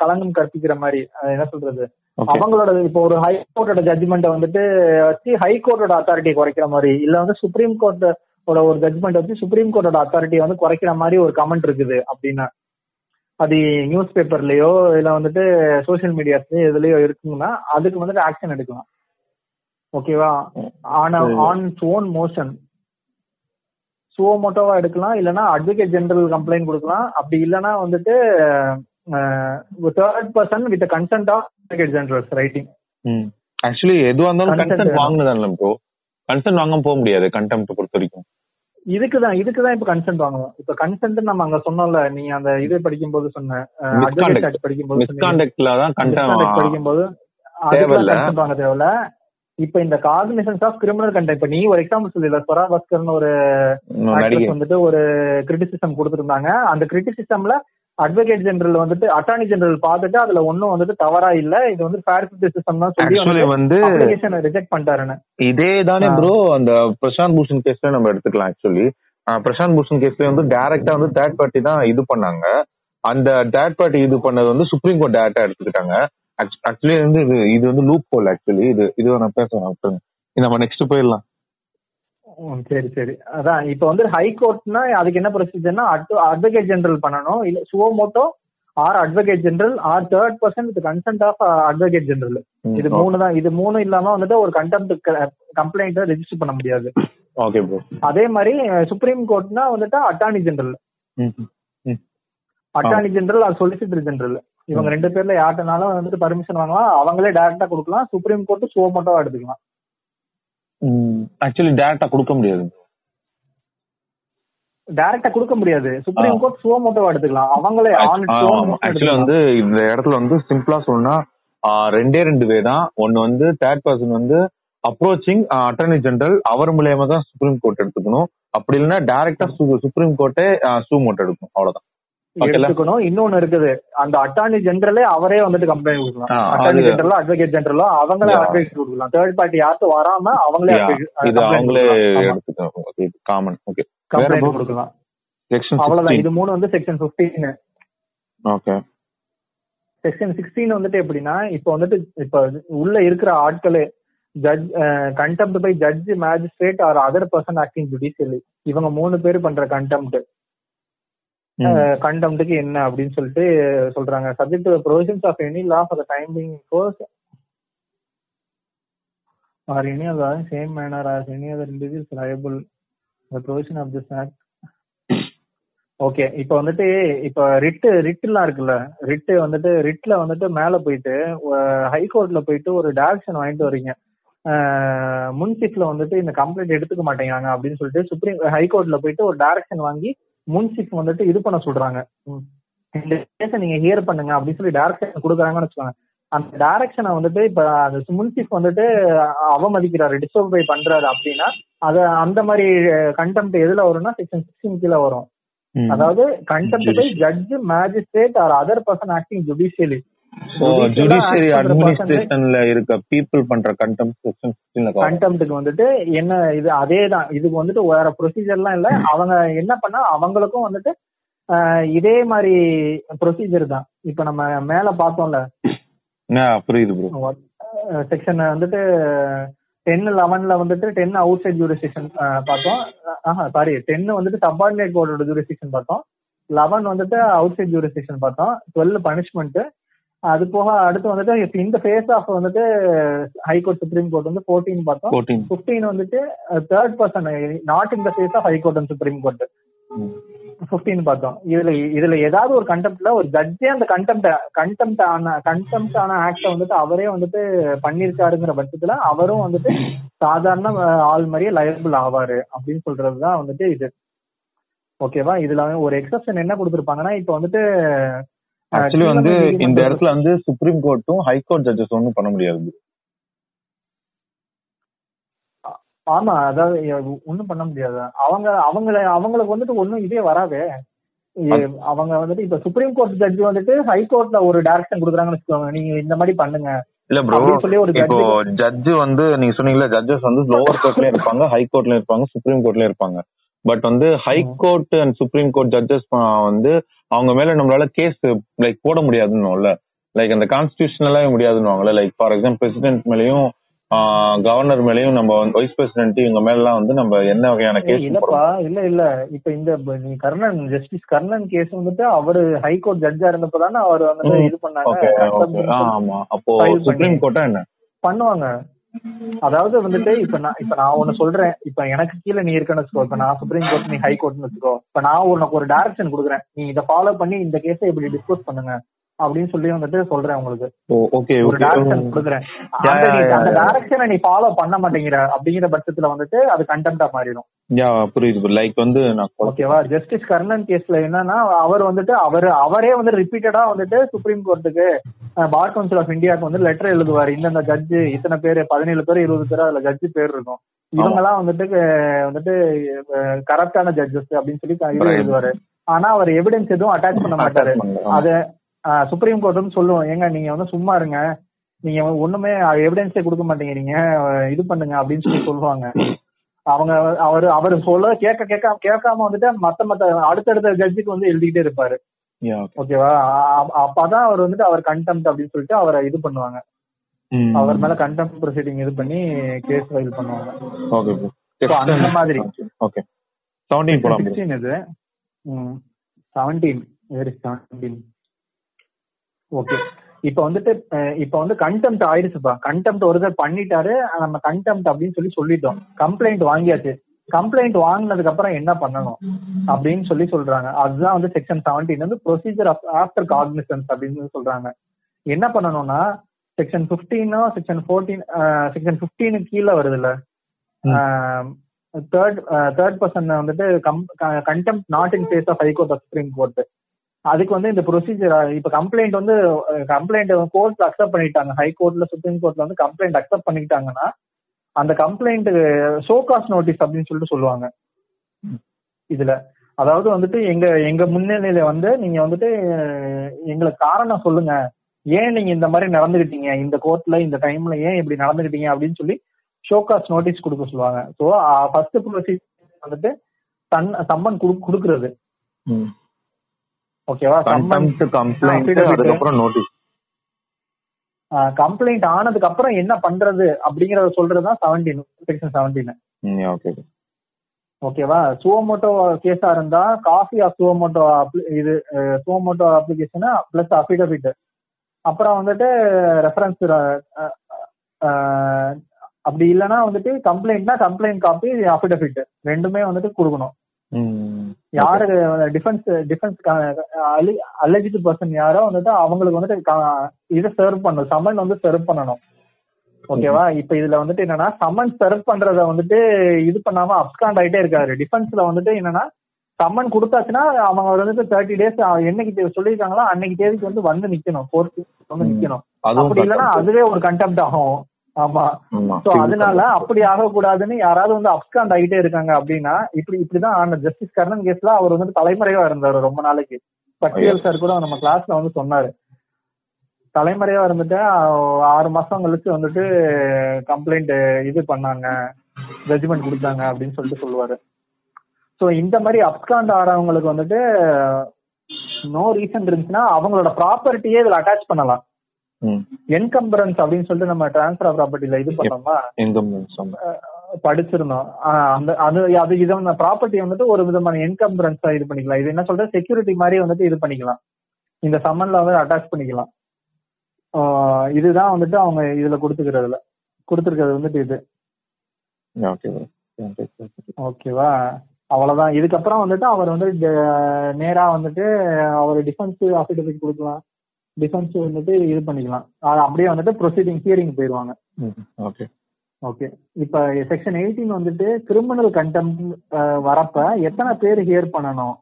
களங்கம் கற்பிக்கிற மாதிரி என்ன சொல்றது? அவங்களோட இப்போ ஒரு ஹை கோர்ட்டோட ஜட்ஜ்மெண்ட்டை வந்துட்டு வச்சு ஹை கோர்ட்டோட அத்தாரிட்டி குறைக்கிற மாதிரி இல்ல வந்து சுப்ரீம் கோர்ட்டோட ஒரு ஜட்ஜ்மெண்ட் வச்சு சுப்ரீம் கோர்ட்டோட அத்தாரிட்டி வந்து குறைக்கிற மாதிரி ஒரு கமெண்ட் இருக்குது அப்படின்னா அது நியூஸ் பேப்பர்லயோ இல்ல வந்துட்டு சோஷியல் மீடியாஸ்லயோ எதுலயோ இருக்குங்கன்னா அதுக்கு வந்துட்டு ஆக்ஷன் எடுக்கலாம். ஓகேவா ஆன் ஆன் ஓன் மோஷன் சுவோ மோட்டோவா எடுக்கலாம் இல்லனா அட்வொகேட் ஜெனரல் கம்ப்ளைண்ட் கொடுக்கலாம். அப்படி இல்லனா வந்துட்டு third person with consent of advocate general writing actually எதுவா இருந்தாலும் கன்சென்ட் வேணும். வாங்குனதான்ல ப்ரோ கன்சென்ட் வாங்காம போக முடியாது கண்டெம்ட் பொறுத்த வரைக்கும். இதுக்கு தான் இதுக்கு தான் இப்ப கன்சென்ட் வாங்கணும். இப்ப கன்சென்ட் நம்ம அங்க சொன்னோம்ல நீ அந்த இது படிக்கும்போது சொன்ன Misconduct. அட்வொகேட் தான் Misconduct கண்டென்ட் படிக்கும்போது தேவையில்ல. வாங்க தேவையில்ல. இப்ப இந்த காக்னிசன்ஸ் ஆஃப் கிரிமினல் கண்டென்ட் இப்ப நீ ஒரு எக்ஸாம்பிள் சொல்லல ஸ்வரா பாஸ்கர்னு ஒரு வந்துட்டு ஒரு கிரிட்டிசிசம் கொடுத்திருந்தாங்க. அந்த கிரிட்டிசிசம்ல அட்வொகேட் ஜெனரல் வந்துட்டு அட்டார்னி ஜெனரல் பார்த்துட்டு அதுல ஒன்னும் வந்துட்டு தவறா இல்ல. இது வந்து ஃபேர் சிஸ்டம் தான் சொல்லி வந்து ரிஜெக்ட் பண்ணிட்டாருன்னு. இதே தானே. ப்ரோ அந்த பிரசாந்த் பூஷன் கேஸ்ல நம்ம எடுத்துக்கலாம் ஆக்சுவலி பிரசாந்த் பூஷன் கேஸ்ல வந்து டைரக்டா வந்து தேர்ட் பார்ட்டி தான் இது பண்ணாங்க. அந்த தேர்ட் பார்ட்டி இது பண்ணது வந்து சுப்ரீம் கோர்ட் டேரக்டா எடுத்துக்கிட்டாங்க. ஆக்சுவலி வந்து இது இது வந்து லூப் ஹோல் ஆக்சுவலி இது இது நான் பேசுறேன் நம்ம நெக்ஸ்ட் போயிடலாம். சரி சரி. அதான் இப்போ வந்து ஹை கோர்ட்னா அதுக்கு என்ன ப்ரொசீஜர்னா அட்வொகேட் ஜெனரல் பண்ணணும். இல்ல suo motu or advocate general or third person with consent of advocate general இது மூணு தான். இது மூணு இல்லாம வந்துட்டு ஒரு கண்டெம்ட் கம்ப்ளைண்ட் ரெஜிஸ்டர் பண்ண முடியாது. ஓகே ப்ரோ அதே மாதிரி சுப்ரீம் கோர்ட்னா வந்துட்டு attorney general attorney general or solicitor general இவங்க ரெண்டு பேர்ல யார்ட்டனாலும் வந்துட்டு பர்மிஷன் வாங்கலாம். அவங்களே டைரக்டா கொடுக்கலாம். சுப்ரீம் கோர்ட் சுவோமோட்டோவா எடுத்துக்கலாம். ஆக்சுவலி டேரக்டா கொடுக்க முடியாது. டைரக்டா கொடுக்க முடியாது. சுப்ரீம் கோர்ட் சுவோமோட்டோவா எடுத்துக்கலாம். அவங்களே ஆன் ஆக்சுவலி வந்து இந்த இடத்துல வந்து சிம்பிளா சொல்லணும்னா ரெண்டே ரெண்டு வே தான். ஒன்னு வந்து தேர்ட் பர்சன் வந்து அப்ரோச்சிங் அட்டர்னி ஜெனரல் அவர் மூலியமா தான் சுப்ரீம் கோர்ட் எடுத்துக்கணும். அப்படி இல்லைன்னா டைரக்டா சுப்ரீம் கோர்ட்டே சூ மோட் எடுக்கும் அவ்வளவுதான். எடுத்துக்கணும். இன்னொன்னு இருக்குது. அந்த அட்டார்னி ஜெனரலே அவரே வந்துட்டு கம்ப்ளைண்ட் கொடுக்கலாம். அட்டார்னி ஜெனரலோ அட்வொகேட் ஜெனரலோ அவங்களே. அட்வைஸ் கொடுக்கலாம். தேர்ட் பார்ட்டி யாருக்கும் வராம அவங்களே அவங்களே காமன் ஓகே கம்ப்ளைண்ட்? கொடுக்கலாம். செக்ஷன் அவ்வளவுதான். இது மூணு வந்து செக்ஷன் 15 ஓகே செக்ஷன் சிக்ஸ்டீன் வந்துட்டு எப்படின்னா இப்போ வந்துட்டு இப்போ உள்ள இருக்கிற ஆட்களே judge contempt by judge magistrate or other person acting judicially இவங்க மூணு பேர் பண்ற கண்டெம்ட் கண்டெம்ட்டுக்கு என்ன அப்படின்னு சொல்லிட்டு சொல்றாங்க. Subject provisions of any law for time being force or any அதாவது same manner or any other individuals liable the provision of this act okay இப்போ வந்துட்டு இப்போ ரிட்டு ரிட்டுலாம் இருக்குல்ல? ரிட்டு வந்துட்டு ரிட்ல வந்துட்டு மேல போயிட்டு ஹைகோர்ட்ல போயிட்டு ஒரு டேரக்ஷன் வாங்கிட்டு வரீங்க முன்சிப்ல வந்துட்டு இந்த கம்ப்ளைண்ட் எடுத்துக்க மாட்டேங்கிறாங்க அப்படின்னு சொல்லிட்டு சுப்ரீம் ஹைகோர்ட்ல போயிட்டு ஒரு டேரக்ஷன் வாங்கி முன்சிஃப் வந்துட்டு இது பண்ண சொல்றாங்க. இந்த கேஸை நீங்க ஹியர் பண்ணுங்க அப்படின்னு சொல்லி டைரக்ஷன் கொடுக்குறாங்கன்னு வச்சுக்கோங்க. அந்த டைரக்ஷனை வந்துட்டு இப்ப அந்த முன்சிஃப் வந்துட்டு அவமதிக்கிறாரு டிஸ்டர்பை பண்றாரு அப்படின்னா அது அந்த மாதிரி கண்டெம்ட் எதுல வரும்னா செக்ஷன் சிக்ஸ்டீன் கீழே வரும். அதாவது contempt by judge magistrate or other person acting judicially judiciary அட்மினிஸ்ட்ரேஷன்ல இருக்க பீப்புள் பண்ற கண்டம் செக்ஷன் கண்டெம்ட்டுக்கு வந்துட்டு என்ன இது அதே தான் இதுக்கு வந்துட்டு வேற ப்ரொசீஜர்லாம் இல்ல. அவங்க என்ன பண்ணா அவங்களுக்கும் வந்துட்டு இதே மாதிரி ப்ரொசீஜர் தான். இப்ப நம்ம மேல பார்த்தோம்ல. புரியுது செக்ஷன் வந்துட்டு டென் லெவன்ல வந்துட்டு டென் அவுட் சைட் ஜூரிஸ்டிக்ஷன் பார்த்தோம். ஆஹா சாரி டென் வந்துட்டு சப்பார்டினேட் கோர்டோட ஜூரிஸ்டிக்ஷன் பார்த்தோம். லெவன் வந்துட்டு அவுட் சைட் ஜூரிஸ்டிக்ஷன் பார்த்தோம். டுவெல் பனிஷ்மெண்ட் அது போக அடுத்து வந்துட்டு இந்த ஃபேஸ் ஆஃப் வந்துட்டு ஹைகோர்ட் சுப்ரீம் கோர்ட் வந்து ஃபோர்டீன் பார்த்தோம். ஃபிஃப்டீன் வந்துட்டு third person not in the face of high court and supreme court fifteen பார்த்தோம். இதுல இதுல ஏதாவது ஒரு கண்டெம்ட்ல ஒரு ஜட்ஜே அந்த கண்டெம்ட் கண்டெம்ட் ஆன கண்டெம்ட் ஆன ஆக்ட வந்துட்டு அவரே வந்துட்டு பண்ணிருக்காருங்கிற பட்சத்துல அவரும் வந்துட்டு சாதாரண அஹ், ஆள் மாதிரியே லயபிள் ஆவாரு அப்படின்னு சொல்றதுதான் வந்துட்டு இது. ஓகேவா இதுல ஒரு எக்ஸப்ஷன் என்ன கொடுத்திருப்பாங்கன்னா இப்ப வந்துட்டு ஆக்சுவலி வந்து இந்த இடத்துல வந்து சுப்ரீம் கோர்ட்டும் ஹைகோர்ட் ஜட்ஜஸ் ஒன்றும் பண்ண முடியாது. ஆமா அதாவது ஒண்ணும் பண்ண முடியாது. அவங்க அவங்கள அவங்களுக்கு வந்துட்டு ஒண்ணும் இதே வராதே. அவங்க வந்துட்டு இப்ப சுப்ரீம் கோர்ட் ஜட்ஜ் வந்துட்டு ஹை கோர்ட்ல ஒரு டைரக்ஷன் கொடுக்குறாங்கன்னு வச்சுக்கோங்க. நீங்க இந்த மாதிரி பண்ணுங்க. இல்ல ப்ரோ இப்போ ஜட்ஜ் ஜட்ஜ் வந்து நீங்க சொன்னீங்கல்ல ஜட்ஜஸ் வந்து லோவர் கோர்ட்லயும் இருப்பாங்க ஹை கோர்ட்லயும் இருப்பாங்க சுப்ரீம் கோர்ட்லயும் இருப்பாங்க. பட் வந்து high court and supreme court judges வந்து அவங்க மேல நம்மளால கேஸ் லைக் போட முடியாதுன்னு லைக் அந்த கான்ஸ்டியூஷனலா முடியாதுன்னு லைக் ஃபார் எக்ஸாம்பிள் பிரசிடென்ட் மேலயும் கவர்னர் மேலயும் நம்ம வைஸ் பிரசிடென்ட் இவங்க மேல எல்லாம் வந்து நம்ம என்ன வகையான கேஸ் இல்லப்பா. இல்ல இல்ல. இப்ப இந்த கர்ணன் ஜஸ்டிஸ் கர்ணன் கேஸ் வந்துட்டு அவரு ஹை கோர்ட் ஜட்ஜா இருந்தப்பதானே அவர் வந்துட்டு ம். இது பண்ணாங்க. ஆமா. அப்போ சுப்ரீம் கோர்ட்டா என்ன? பண்ணுவாங்க. அதாவது வந்துட்டு இப்ப நான் இப்ப நான் ஒண்ணு சொல்றேன். இப்ப எனக்கு கீழே நீ இருக்கன்னு வச்சுக்கோ. இப்ப நான் சுப்ரீம் கோர்ட் நீ ஹை கோர்ட்னு வச்சுக்கோ. இப்ப நான் உனக்கு ஒரு டைரக்ஷன் கொடுக்குறேன். நீ இதை ஃபாலோ பண்ணி இந்த கேஸை இப்படி டிஸ்கஸ் பண்ணுங்க. அப்படின்னு சொல்லி வந்துட்டு சொல்றேன் உங்களுக்கு. ஓகே ஒரு டைரக்ஷன் கொடுக்குறேன். அந்த. டைரக்ஷனை நீ ஃபாலோ பண்ண மாட்டேங்கிற அப்படிங்கிற பட்சத்துல வந்துட்டு அது கண்டெம்ட்டா மாறிடும். யா புரியுது லைக் வந்து ஓகேவா ஜஸ்டிஸ் கர்ணன் கேஸ்ல என்னன்னா அவர் வந்துட்டு அவர் அவரே வந்து ரிப்பீட்டடா வந்துட்டு சுப்ரீம் கோர்ட்டுக்கு பார் கவுன்சில் ஆஃப் இந்தியாவுக்கு வந்து லெட்டர் எழுதுவாரு. இந்தந்த ஜட்ஜு இத்தனை பேர் பதினேழு பேர் இருபது பேர் அதுல ஜட்ஜு பேர் இருக்கும். இவங்கெல்லாம் வந்துட்டு வந்துட்டு கரெக்டான ஜட்ஜஸ் அப்படின்னு சொல்லி. எழுதுவாரு. ஆனா அவர் எவிடன்ஸ் எதுவும் அட்டாச் பண்ண மாட்டாரு. அத சுப்ரீம் கோர்ட் வந்து சொல்லுவோம். ஏங்க நீங்க வந்து சும்மா இருங்க. நீங்க ஒண்ணுமே எவிடன்ஸே கொடுக்க மாட்டீங்க நீங்க இது பண்ணுங்க அப்படின்னு சொல்லி சொல்லுவாங்க. அவங்க அவர் அவர் சொல்ல கேட்க கேட்க கேட்காம வந்துட்டு மத்த மத்த அடுத்தடுத்த ஜட்ஜுக்கு வந்து எழுதிக்கிட்டே இருப்பாரு. ஓகேவா அப்பதான் அவர் வந்துட்டு அவர் கண்டெம்ட் அப்படின்னு சொல்லிட்டு அவரை இது பண்ணுவாங்க. அவர் மேல கண்டெம்ட் ப்ரொசீடிங் இது பண்ணி கேஸ் ஃபைல் பண்ணுவாங்க. So, அந்த மாதிரி. Okay. 17 போலாம் bro. சிக்ஸ்டீன் இது. செவன்டீன் வெரி செவன்டீன் ஓகே இப்ப வந்துட்டு இப்ப வந்து கண்டெம்ட் ஆயிடுச்சுப்பா. கண்டெம்ட் ஒரு தடவை பண்ணிட்டாரு. நம்ம கண்டெம்ட் அப்படின்னு சொல்லி சொல்லிட்டோம். கம்ப்ளைண்ட் வாங்கியாச்சு. கம்ப்ளைண்ட் வாங்கினதுக்கு அப்புறம் என்ன பண்ணணும்? அப்படின்னு சொல்லி சொல்றாங்க. அதுதான் வந்து செக்ஷன் செவன்டீன் வந்து ப்ரொசீஜர் ஆஃப்டர் காக்னிசன்ஸ் அப்படின்னு சொல்றாங்க. என்ன பண்ணணும்னா செக்ஷன் பிப்டீனோ செக்ஷன் ஃபோர்டீன் செக்ஷன் பிப்டீனுக்கு கீழே வருதுல்ல? தேர்ட் தேர்ட் பர்சன் வந்துட்டு contempt not in face of high court of supreme court அதுக்கு வந்து இந்த ப்ரொசீஜர் இப்ப கம்ப்ளைண்ட் வந்து கம்ப்ளைண்ட் கோர்ட் அக்செப்ட் பண்ணிட்டாங்க. ஹை கோர்ட்ல சுப்ரீம் கோர்ட்ல வந்து கம்ப்ளைண்ட் அக்செப்ட் பண்ணிக்கிட்டாங்கன்னா அந்த கம்ப்ளைண்ட் ஷோகாஸ் நோட்டீஸ் அப்படின்னு சொல்லிட்டு சொல்லுவாங்க. இதுல. அதாவது வந்துட்டு எங்க எங்க முன்னிலையில வந்து நீங்க வந்துட்டு எங்களுக்கு காரணம் சொல்லுங்க. ஏன் நீங்க இந்த மாதிரி நடந்துகிட்டீங்க? இந்த கோர்ட்ல இந்த டைம்ல ஏன் இப்படி நடந்துகிட்டீங்க? அப்படின்னு சொல்லி ஷோகாஸ் நோட்டீஸ் கொடுக்க சொல்லுவாங்க. ஸோ ஃபர்ஸ்ட் ப்ரொசீஜர் வந்துட்டு தன் சம்மன் கொடுக்கறது. ஓகேவா சம்மன் affidavit. அதுக்கப்புறம் notice. கம்ப்ளைண்ட் ஆனதுக்கு அப்புறம் என்ன பண்றது அப்படிங்கறத சொல்றதுதான் செவன்டீன் செக்ஷன் செவன்டீன் okay. ஓகேவா சுவமோட்டோ கேஸா இருந்தா காஃபி ஆஃப் சுவமோட்டோ இது சுவமோட்டோ அப்ளிகேஷன் பிளஸ் அஃபிடவிட் அப்புறம் வந்துட்டு ரெஃபரன்ஸ் அப்படி இல்லைன்னா வந்துட்டு கம்ப்ளைண்ட்னா கம்ப்ளைண்ட் காப்பி அஃபிடவிட் ரெண்டுமே வந்துட்டு கொடுக்கணும். யாரு டிஃபென்ஸ் டிஃபென்ஸ் அலெஜிட் பர்சன் யாரோ வந்துட்டு அவங்களுக்கு வந்துட்டு இதை சர்வ் பண்ணணும். சம்மன் வந்து சர்வ் பண்ணணும். ஓகேவா இப்ப இதுல வந்துட்டு என்னன்னா சம்மன் சர்வ் பண்றத வந்துட்டு இது பண்ணாம அப்ஸ்காண்ட் ஆயிட்டே இருக்காரு. டிஃபென்ஸ்ல வந்துட்டு என்னன்னா சம்மன் கொடுத்தாச்சுன்னா அவங்க வந்துட்டு தேர்ட்டி டேஸ் என்னைக்கு சொல்லியிருக்காங்களோ அன்னைக்கு தேதிக்கு வந்து வந்து நிக்கணும். கோர்ட் வந்து ம். நிக்கணும். அப்படி இல்லைன்னா. அதுவே ஒரு கண்டெம்ட் ஆகும். ஆமா. சோ அதனால அப்படி ஆகக்கூடாதுன்னு யாராவது வந்து அப்ஸ்காண்ட் ஆகிட்டே இருக்காங்க அப்படின்னா இப்படி இப்படிதான் ஆன ஜஸ்டிஸ் கர்ணன் கேஸ்ல அவர் வந்துட்டு தலைமறைவா இருந்தாரு ரொம்ப நாளைக்கு. பட்டியல் சார் கூட நம்ம கிளாஸ்ல வந்து சொன்னாரு. தலைமறைவா இருந்துட்டு ஆறு மாசம் கழிச்சு வந்துட்டு கம்ப்ளைண்ட் இது பண்ணாங்க ஜட்ஜ்மெண்ட் கொடுத்தாங்க அப்படின்னு சொல்லிட்டு சொல்லுவாரு. சோ இந்த மாதிரி அப்ஸ்காண்ட் ஆறவங்களுக்கு வந்துட்டு நோ ரீசன் இருந்துச்சுன்னா அவங்களோட ப்ராப்பர்ட்டியே இதுல அட்டாச் பண்ணலாம். என்கம்பரன்ஸ் அப்படின்னு சொல்லிட்டு நம்ம டிரான்ஸ்பர் ப்ராப்பர்ட்டில இது பண்ணோமா. படிச்சிருந்தோம். அந்த அது அது இது ப்ராப்பர்ட்டி வந்துட்டு ஒரு விதமான என்கம்பரன்ஸா இது பண்ணிக்கலாம். இது என்ன சொல்றது? செக்யூரிட்டி மாதிரி வந்துட்டு இது பண்ணிக்கலாம். இந்த சம்மன்ல வந்து அட்டாச் பண்ணிக்கலாம். இதுதான் வந்துட்டு அவங்க இதுல கொடுத்துக்கிறதுல. கொடுத்துருக்கிறது வந்துட்டு இது. ஓகேவா அவ்வளவுதான். இதுக்கப்புறம் வந்துட்டு அவர் வந்து நேரா வந்துட்டு அவர் டிஃபென்ஸ் அஃபிடவிட் கொடுக்கலாம். டிஃபென்ஸ் வந்துட்டு இது பண்ணிக்கலாம். அப்படியே வந்துட்டு ப்ரொசீடிங் ஹியரிங் போயிருவாங்க ம், okay. ஓகே இப்ப செக்ஷன் எயிட்டீன் வந்துட்டு கிரிமினல் கண்டெம் வரப்ப எத்தனை பேர் ஹியர் பண்ணணும்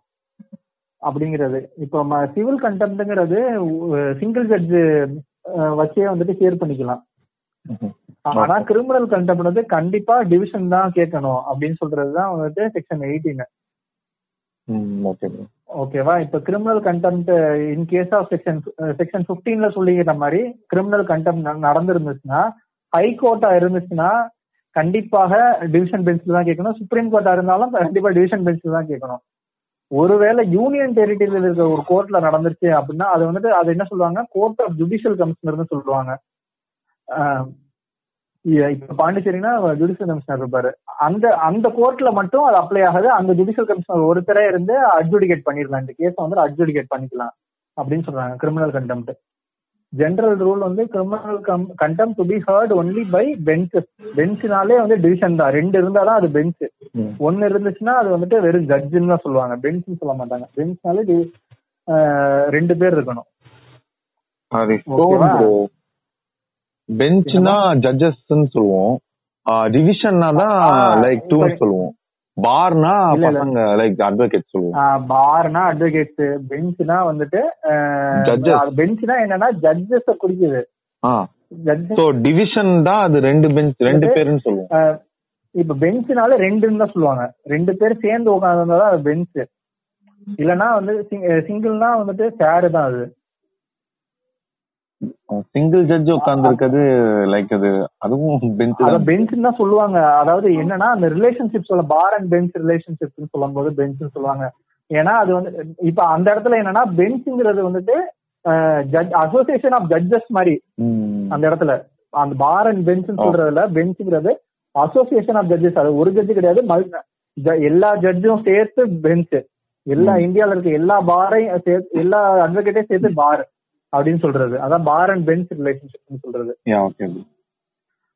அப்படிங்கிறது. இப்போ சிவில் கண்டெம்ட்ங்கிறது சிங்கிள் ஜட்ஜ் வச்சே வந்துட்டு ஹியர் பண்ணிக்கலாம். ஆனா கிரிமினல் கண்டெம்ட் வந்து கண்டிப்பா டிவிஷன் தான் கேட்கணும் அப்படின்னு சொல்றதுதான் வந்துட்டு செக்ஷன் எயிட்டீன். ஓகேவா இப்ப criminal contempt in case of section section பிப்டீன்ல சொல்லிக்கிற மாதிரி கிரிமினல் கண்டெம்ட் நடந்திருந்துச்சுன்னா ஹைகோர்ட்டா இருந்துச்சுன்னா கண்டிப்பாக டிவிஷன் பெஞ்சில் தான் கேட்கணும். சுப்ரீம் கோர்ட்டா இருந்தாலும் கண்டிப்பா டிவிஷன் பெஞ்சில் தான் கேட்கணும். ஒருவேளை யூனியன் டெரிட்டரியில இருக்கிற ஒரு கோர்ட்ல நடந்துருச்சு அப்படின்னா அது வந்துட்டு அது என்ன சொல்லுவாங்க கோர்ட் ஆஃப் ஜுடிஷியல் கமிஷனர்னு சொல்லுவாங்க. இப்ப பாண்டிச்சேரினா ஜுடிஷியல் கமிஷனர் இருப்பாரு. அந்த அந்த கோர்ட்ல மட்டும் அது அப்ளை ஆகுது. அந்த ஜுடிஷியல் கமிஷனர் ஒருத்தரே இருந்து அட்ஜுடிகேட் பண்ணிடலாம். இந்த கேஸை வந்து அட்ஜுடிகேட் பண்ணிக்கலாம் அப்படின்னு சொல்றாங்க. கிரிமினல் கண்டெம்ட் ஜெனரல் ரூல் வந்து criminal contempt to be heard only by benches பெஞ்ச்னாலே வந்து டிவிஷன் தான். ரெண்டு இருந்தாதான் அது பெஞ்ச். ஒன்னு இருந்துச்சுன்னா அது வந்துட்டு வெறும் ஜட்ஜுன்னு தான் சொல்லுவாங்க. பெஞ்ச்னு சொல்ல மாட்டாங்க. பெஞ்ச்னாலே ரெண்டு பேர் இருக்கணும். பெஞ்ச்னா ஜட்ஜஸ்ன்னு சொல்லுவோம். டிவிஷன்னா தான் லைக் டூன்னு சொல்லுவோம். பார்னா. பசங்க லைக் அட்வொகேட் சொல்லுவோம். பார்னா அட்வொகேட்ஸ் பெஞ்ச்னா வந்துட்டு. பெஞ்ச்னா என்னன்னா ஜட்ஜஸ் ஜட்ஜஸ் சோ டிவிஷன் தான் அது ரெண்டு பெஞ்ச் ரெண்டு பேருன்னு சொல்லுவோம். இப்ப பெஞ்ச்னால ரெண்டுன்னு தான் சொல்லுவாங்க. ரெண்டு பேர் சேர்ந்து உட்காந்துருந்தா அது பெஞ்ச் இல்லனா வந்து சிங்கிள்னா வந்துட்டு ஷேர் தான் அது. சிங்கிள் ஜட்ஜ் உட்கார்ந்து இருக்கிறது லைக் அது அதுவும் பெஞ்ச் அத பெஞ்ச் தான் சொல்லுவாங்க. அதாவது என்னன்னா அந்த ரிலேஷன்ஷிப் சொல்ல பார் அண்ட் பெஞ்ச் ரிலேஷன்ஷிப் சொல்லும் போது பெஞ்ச் சொல்லுவாங்க. ஏன்னா அது வந்து இப்ப அந்த இடத்துல என்னன்னா பெஞ்சுங்கிறது வந்துட்டு ஜட்ஜ் அசோசியேஷன் ஆஃப் ஜட்ஜஸ் மாதிரி. அந்த இடத்துல. அந்த பார் அண்ட் பெஞ்ச் சொல்றதுல பெஞ்சுங்கிறது அசோசியேஷன் ஆஃப் ஜட்ஜஸ் அது ஒரு ஜட்ஜ் கிடையாது எல்லா ஜட்ஜும் சேர்த்து பெஞ்ச் எல்லா இந்தியால இருக்க எல்லா பாரையும் சேர்த்து எல்லா அட்வொகேட்டையும் சேர்த்து பார் அப்படின்னு சொல்றது. அதான் பார் அண்ட் பெஞ்ச் ரிலேஷன்ஷிப் சொல்றது.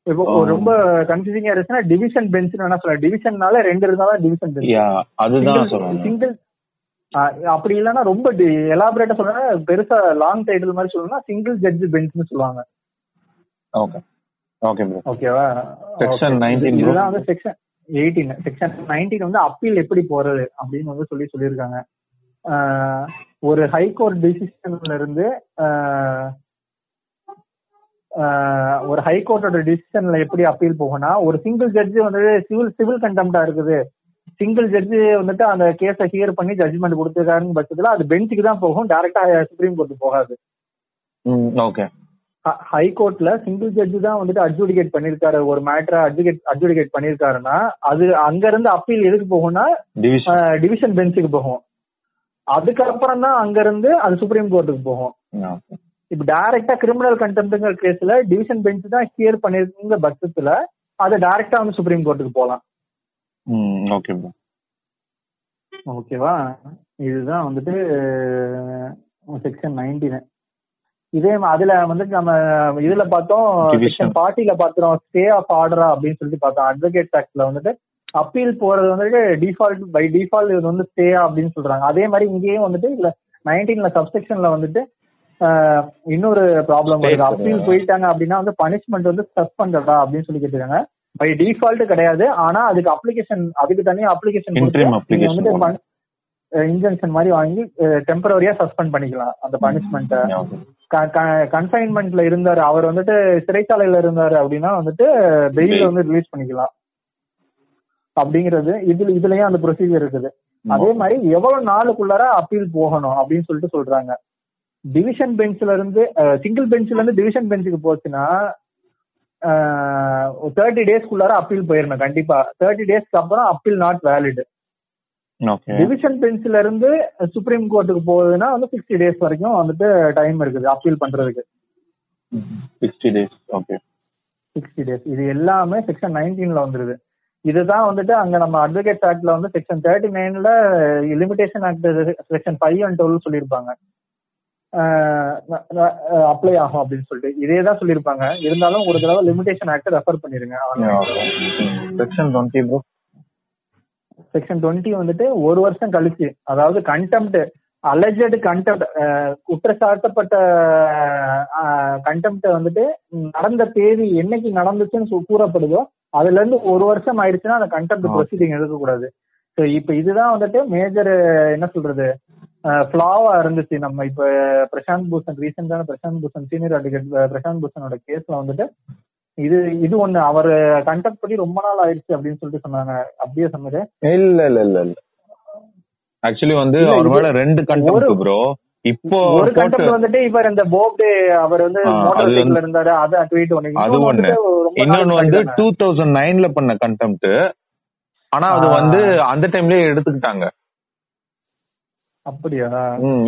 இப்போ ரொம்ப கன்ஃபியூசிங்கா இருந்துச்சுன்னா டிவிஷன் பெஞ்ச் என்ன சொல்ல டிவிஷன்னால ரெண்டு இருந்தாலும் டிவிஷன் பெஞ்ச் அதுதான் சிங்கிள் அப்படி இல்லைன்னா ரொம்ப எலாபரேட்டா சொல்றேன்னா பெருசா லாங் டைட்டில் மாதிரி சொல்லணும்னா சிங்கிள் ஜட்ஜ் பெஞ்ச்னு சொல்லுவாங்க. ஓகே ஓகே ஓகேவா செக்ஷன் 19 இதுதான் வந்து செக்ஷன் எயிட்டீன் செக்ஷன் நைன்டீன் வந்து அப்பீல் எப்படி போறது அப்படின்னு வந்து சொல்லி சொல்லியிருக்காங்க. ஒரு ஹைகோர்ட் டிசிஷன்ல இருந்து ஒரு ஹைகோர்ட்டோட டிசிஷன்ல எப்படி அப்பீல் போகும்னா ஒரு சிங்கிள் ஜட்ஜ் வந்து சிவில் சிவில் கண்டெம்டா இருக்குது. சிங்கிள் ஜட்ஜ் வந்துட்டு அந்த கேஸை ஹியர் பண்ணி ஜட்ஜ்மெண்ட் கொடுத்துருக்காருன்னு பட்சத்துல அது பெஞ்சுக்கு தான் போகும் டைரக்டா சுப்ரீம் கோர்ட் போகாது. ஓகே ஹைகோர்ட்ல சிங்கிள் ஜட்ஜ் தான் வந்துட்டு அட்ஜுடிகேட் பண்ணிருக்காரு. ஒரு மேட்டரை அட்ஜுகேட் அட்ஜுடிகேட் பண்ணிருக்காருன்னா அது அங்க இருந்து அப்பீல் எதுக்கு போகும்னா டிவிஷன் பெஞ்சுக்கு போகும். அதுக்கப்புறம் தான் அங்க இருந்து அது சுப்ரீம் கோர்ட்டுக்கு போகும் இப்ப டைரக்டா கிரிமினல் கண்டெம்ட்ங்கிற கேஸ்ல டிவிஷன் பெஞ்ச் தான் ஹியர் பண்ணிருக்குங்க பட்சத்துல அது டைரக்டா வந்து சுப்ரீம் கோர்ட்டுக்கு போகலாம் ஓகே ஓகேவா? இதுதான் வந்துட்டு செக்ஷன் நைன்டீன் இதே அதுல வந்துட்டு நம்ம இதுல பார்த்தோம் செக்ஷன் பார்ட்டில பாத்துறோம் ஸ்டே ஆஃப் ஆர்டரா அப்படின்னு சொல்லிட்டு பார்த்தோம். அட்வொகேட் ஆக்ட்ல வந்துட்டு அப்பீல் போறது வந்துட்டு டிஃபால்ட் பை டிஃபால்ட் இது வந்து ஸ்டே அப்படின்னு சொல்றாங்க. அதே மாதிரி இங்கேயும் வந்துட்டு இல்ல நைன்டீன்ல சப்செக்ஷன்ல வந்துட்டு இன்னொரு ப்ராப்ளம் வருது. அப்பீல் போயிட்டாங்க அப்படின்னா வந்து பனிஷ்மெண்ட் வந்து சஸ்பெண்டடா அப்படின்னு சொல்லி கேட்டுருக்காங்க. பை டிஃபால்ட் கிடையாது. ஆனா அதுக்கு அப்ளிகேஷன் அதுக்கு தனியா அப்ளிகேஷன் வந்துட்டு இன்ஜெக்ஷன் மாதிரி வாங்கி டெம்பரரியா சஸ்பெண்ட் பண்ணிக்கலாம் அந்த பனிஷ்மெண்ட்டை கன்ஃபைன்மெண்ட்ல இருந்தாரு. அவர் வந்துட்டு சிறைச்சாலையில இருந்தாரு அப்படின்னா வந்துட்டு பெயில் வந்து ரிலீஸ் பண்ணிக்கலாம். அப்படிங்கிறது இதுல இதுலயும் அந்த ப்ரொசீஜர் இருக்குது. அதே மாதிரி எவ்வளவு நாளுக்குள்ளார அப்பீல் போகணும் அப்படின்னு சொல்லிட்டு சொல்றாங்க. டிவிஷன் பெஞ்ச்ல இருந்து சிங்கிள் பெஞ்ச்ல இருந்து டிவிஷன் பெஞ்சுக்கு போச்சுன்னா தேர்ட்டி டேஸ்க்குள்ளார அப்பீல் போயிடணும் கண்டிப்பா. தேர்ட்டி டேஸ்க்கு அப்புறம் அப்பீல் நாட் வேலிட் டிவிஷன் பெஞ்ச்ல இருந்து சுப்ரீம் கோர்ட்டுக்கு போகுதுன்னா வந்து சிக்ஸ்டி டேஸ் வரைக்கும் வந்துட்டு டைம் இருக்குது அப்பீல் பண்றதுக்கு. Sixty days okay sixty days இது எல்லாமே செக்ஷன் நைன்டீன்ல வந்துருது. இதுதான் வந்துட்டு அங்க நம்ம அட்வொகேட் ஆக்ட்ல வந்து செக்ஷன் தேர்ட்டி நைன்ல limitation act section five and twelve சொல்லியிருப்பாங்க. அப்ளை ஆகும் அப்படின்னு சொல்லிட்டு. இதே தான் சொல்லியிருப்பாங்க. இருந்தாலும் ஒரு தடவை லிமிடேஷன் ஆக்ட் ரெஃபர் பண்ணிருங்க. Section twenty bro section twenty வந்துட்டு ஒரு வருஷம் கழிச்சு அதாவது கண்டெம்ட் அலஜட் கண்டெம்ட் குற்றச்சாட்டப்பட்ட கண்டெம்ட் வந்துட்டு நடந்த தேதி என்னைக்கு நடந்துச்சுன்னு கூறப்படுதோ அதுல இருந்து ஒரு வருஷம் ஆயிடுச்சுன்னா அந்த கண்டெம்ட் ப்ரொசீடிங் எடுக்கக்கூடாது. ஸோ இப்போ இதுதான் வந்துட்டு மேஜர் என்ன சொல்றது ஃபிளாவா இருந்துச்சு. நம்ம இப்ப பிரசாந்த் பூஷன் ரீசெண்டான பிரசாந்த் பூஷன் சீனியர் அட்வொகேட் பிரசாந்த் பூஷனோட கேஸ்ல வந்துட்டு இது இது ஒண்ணு. அவர் கண்டக்ட் பண்ணி ரொம்ப நாள் ஆயிடுச்சு அப்படின்னு சொல்லிட்டு சொன்னாங்க. அப்படியே சொன்னது. இல்ல இல்ல இல்ல இல்ல. ஆக்சுவலி வந்து அவர் மேல ரெண்டு கண்டெம்ட் ப்ரோ இப்போ ஒரு கண்டெம்ட் வந்துட்டு இவர் இந்த போப்டே அவர் வந்து மோட்டார் சைக்கிள்ல இருந்தாரு அது ட்வீட் ஒண்ணு. அது ஒண்ணு. இன்னொன்னு வந்து டூ தௌசண்ட் நைன்ல பண்ண கண்டெம்ட் ஆனா அது வந்து அந்த டைம்லயே எடுத்துக்கிட்டாங்க. அப்படியா?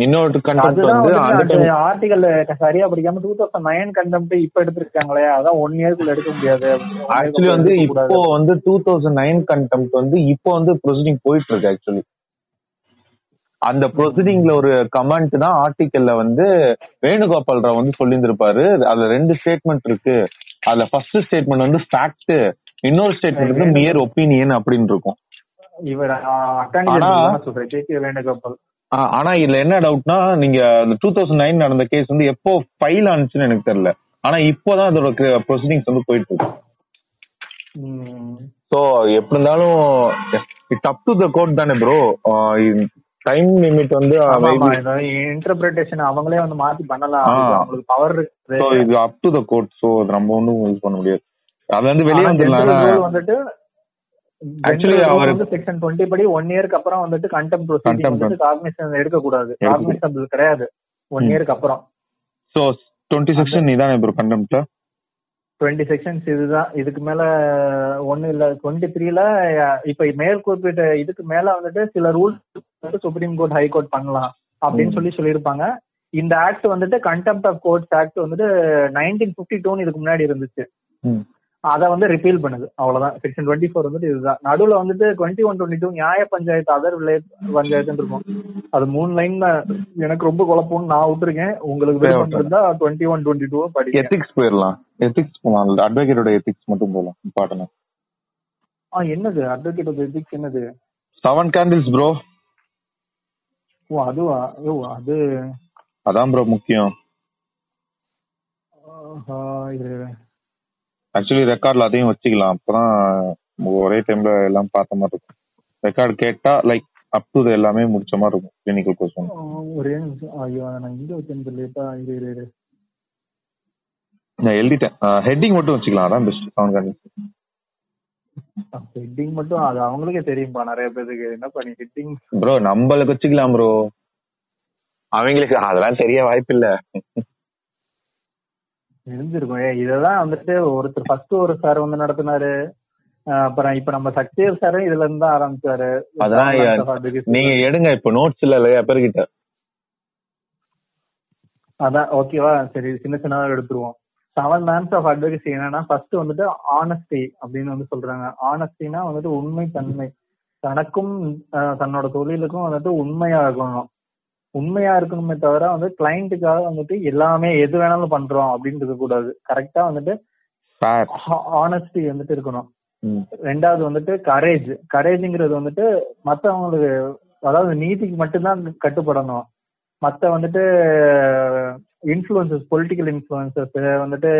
இன்னொரு கண்டெம்ட் வந்து அந்த ஆர்டிகல் சரியா படிக்காம டூ தௌசண்ட் நைன் கண்டெம்ட் இப்ப எடுத்திருக்காங்களே அதான் ஒன் இயர்க்குள்ள எடுக்க முடியாது. ஆக்சுவலி வந்து இப்போ வந்து டூ தௌசண்ட் நைன் கண்டெம்ட் வந்து இப்போ வந்து ப்ரொசீடிங் போயிட்டு இருக்கு ஆக்சுவலி அந்த ப்ரொசீடிங்ல ஒரு கமெண்ட் தான் ஆர்டிக்கல்ல வந்து வேணுகோபால் ராவ் வந்து சொல்லியிருந்திருப்பாரு. அதுல ரெண்டு ஸ்டேட்மெண்ட் இருக்கு. அதுல ஃபர்ஸ்ட் ஸ்டேட்மெண்ட் வந்து ஃபேக்ட் இன்னொரு ஸ்டேட்மெண்ட் வந்து மியர் ஒப்பீனியன் அப்படின்னு இருக்கும். இவர்? வேணுகோபால். ஆனா இதுல என்ன டவுட்னா நீங்க அந்த டூ தௌசண்ட் நைன் நடந்த கேஸ் வந்து எப்போ ஃபைல் ஆனிச்சுன்னு எனக்கு தெரியல. ஆனா இப்போதான் அதோட ப்ரொசீடிங்ஸ் வந்து போயிட்டு இருக்கு சோ எப்படி இருந்தாலும் it's up to the court தானே ப்ரோ டைம் லிமிட் வந்து இன்டர்பிரேஷன் அவங்களே வந்து மாத்தி பண்ணலாம். அவங்களுக்கு பவர் சோ இது up to the court so நம்ம ஒண்ணும் யூஸ் பண்ண முடியாது. அது வந்து வெளியே வந்துடலாம். வந்துட்டு Actually, அவர்- வந்து செக்ஷன் டுவெண்ட்டி படி ஒன் இயருக்கு அப்புறம் வந்துட்டு கண்டெம் ப்ரொசீடிங் வந்துட்டு காக்னிஷன் எடுக்க கூடாது காக்னிஷபிள் கிடையாது. ஒன் ம். இயருக்கு அப்புறம் சோ டுவெண்ட்டி செக்ஷன் நீதானே ப்ரோ கண்டெம்ட் டுவெண்ட்டி செக்ஷன்ஸ் இதுதான் இதுக்கு மேல ஒண்ணு இல்ல டுவெண்ட்டி த்ரீல இப்ப மேல் குறிப்பிட்ட இதுக்கு மேல வந்துட்டு சில rules supreme court high court பண்ணலாம் அப்படின்னு. சொல்லி சொல்லியிருப்பாங்க இந்த ஆக்ட் வந்துட்டு கண்டெம்ட் ஆஃப் கோர்ட்ஸ் ஆக்ட் வந்துட்டு நைன்டீன் பிப்டி டூன்னு இதுக்கு முன்னாடி இருந்துச்சு. அதை வந்து ரிப்பீல் பண்ணுது. அவ்வளவுதான். செக்ஷன் டுவெண்ட்டி ஃபோர் வந்துட்டு இதுதான். நடுவுல வந்துட்டு டுவெண்ட்டி ஒன் டுவெண்ட்டி டூ நியாய பஞ்சாயத்து அதர் வில்லேஜ் பஞ்சாயத்துன்னு இருக்கும். அது மூணு லைன் எனக்கு ரொம்ப குழப்பம்னு நான் விட்டுருக்கேன். உங்களுக்கு. இருந்தா டுவெண்ட்டி ஒன் டுவெண்ட்டி டூ படிக்க எத்திக்ஸ் போயிடலாம் எத்திக்ஸ் போகலாம் அட்வொகேட்டோட எத்திக்ஸ் மட்டும் போகலாம் இம்பார்ட்டன்ட் ஆ. என்னது? அட்வொகேட் ஆஃப் எத்திக்ஸ் என்னது? செவன் கேண்டில்ஸ் ப்ரோ ஓ அதுவா? ஐயோ அது அதான் ப்ரோ முக்கியம். ஆக்சுவலி ரெக்கார்ட்ல அதையும் வச்சுக்கலாம். அப்பதான் ஒரே டைம்ல எல்லாம் பார்த்த மாதிரி இருக்கும். ரெக்கார்டு கேட்டா லைக் அப் டு எல்லாமே முடிச்ச மாதிரி இருக்கும் கிளினிக்கல் கொஸ்டின் ஒரே ஐயோ நான் இங்க வச்சேன்னு லேட்டா இரு இரு இரு. நான் எழுதிட்டேன். ஹெட்டிங் மட்டும் வச்சுக்கலாம். அதான் பெஸ்ட் செவன் கேண்டில்ஸ் ஹெட்டிங் மட்டும் அது அவங்களுக்கே தெரியும்பா நிறைய பேருக்கு. என்னப்பா நீ ஹெட்டிங் ப்ரோ நம்மளுக்கு வச்சுக்கலாம் ப்ரோ அவங்களுக்கு அதெல்லாம் தெரிய வாய்ப்பு இல்ல தெரிஞ்சிருக்கும். ஏ இதெல்லாம் வந்துட்டு ஒருத்தர் ஃபர்ஸ்ட் ஒரு சார் வந்து நடத்தினாரு. அப்புறம் இப்ப நம்ம சக்தியர் சார் இதுல இருந்து தான் ஆரம்பிச்சாரு. அதான் நீங்க எடுங்க இப்ப நோட்ஸ் இல்ல இல்லையா பேர்கிட்ட. அதான் ஓகேவா சரி சின்ன சின்னதா எடுத்துருவோம். செவன் மேன்ஸ் ஆஃப் அட்வொகேசி என்னன்னா ஃபர்ஸ்ட் வந்துட்டு ஆனஸ்டி அப்படின்னு வந்து சொல்றாங்க. ஆனஸ்டினா வந்துட்டு உண்மை தன்மை. தனக்கும் தன்னோட தொழிலுக்கும் வந்துட்டு உண்மையா இருக்கணும். உண்மையா இருக்கணுமே தவிர வந்து கிளைண்ட்டுக்காக வந்துட்டு எல்லாமே எது வேணாலும் பண்றோம் அப்படின்னு இருக்க கூடாது கரெக்டா வந்துட்டு ஆனஸ்டி வந்துட்டு இருக்கணும். ரெண்டாவது வந்துட்டு கரேஜ் கரேஜ்ங்கிறது வந்துட்டு மத்தவங்களுக்கு அதாவது நீதிக்கு மட்டும்தான் கட்டுப்படணும். மத்த வந்துட்டு இன்ஃப்ளூயன்சஸ் பொலிட்டிக்கல் இன்ஃப்ளூயன்சஸ் வந்துட்டு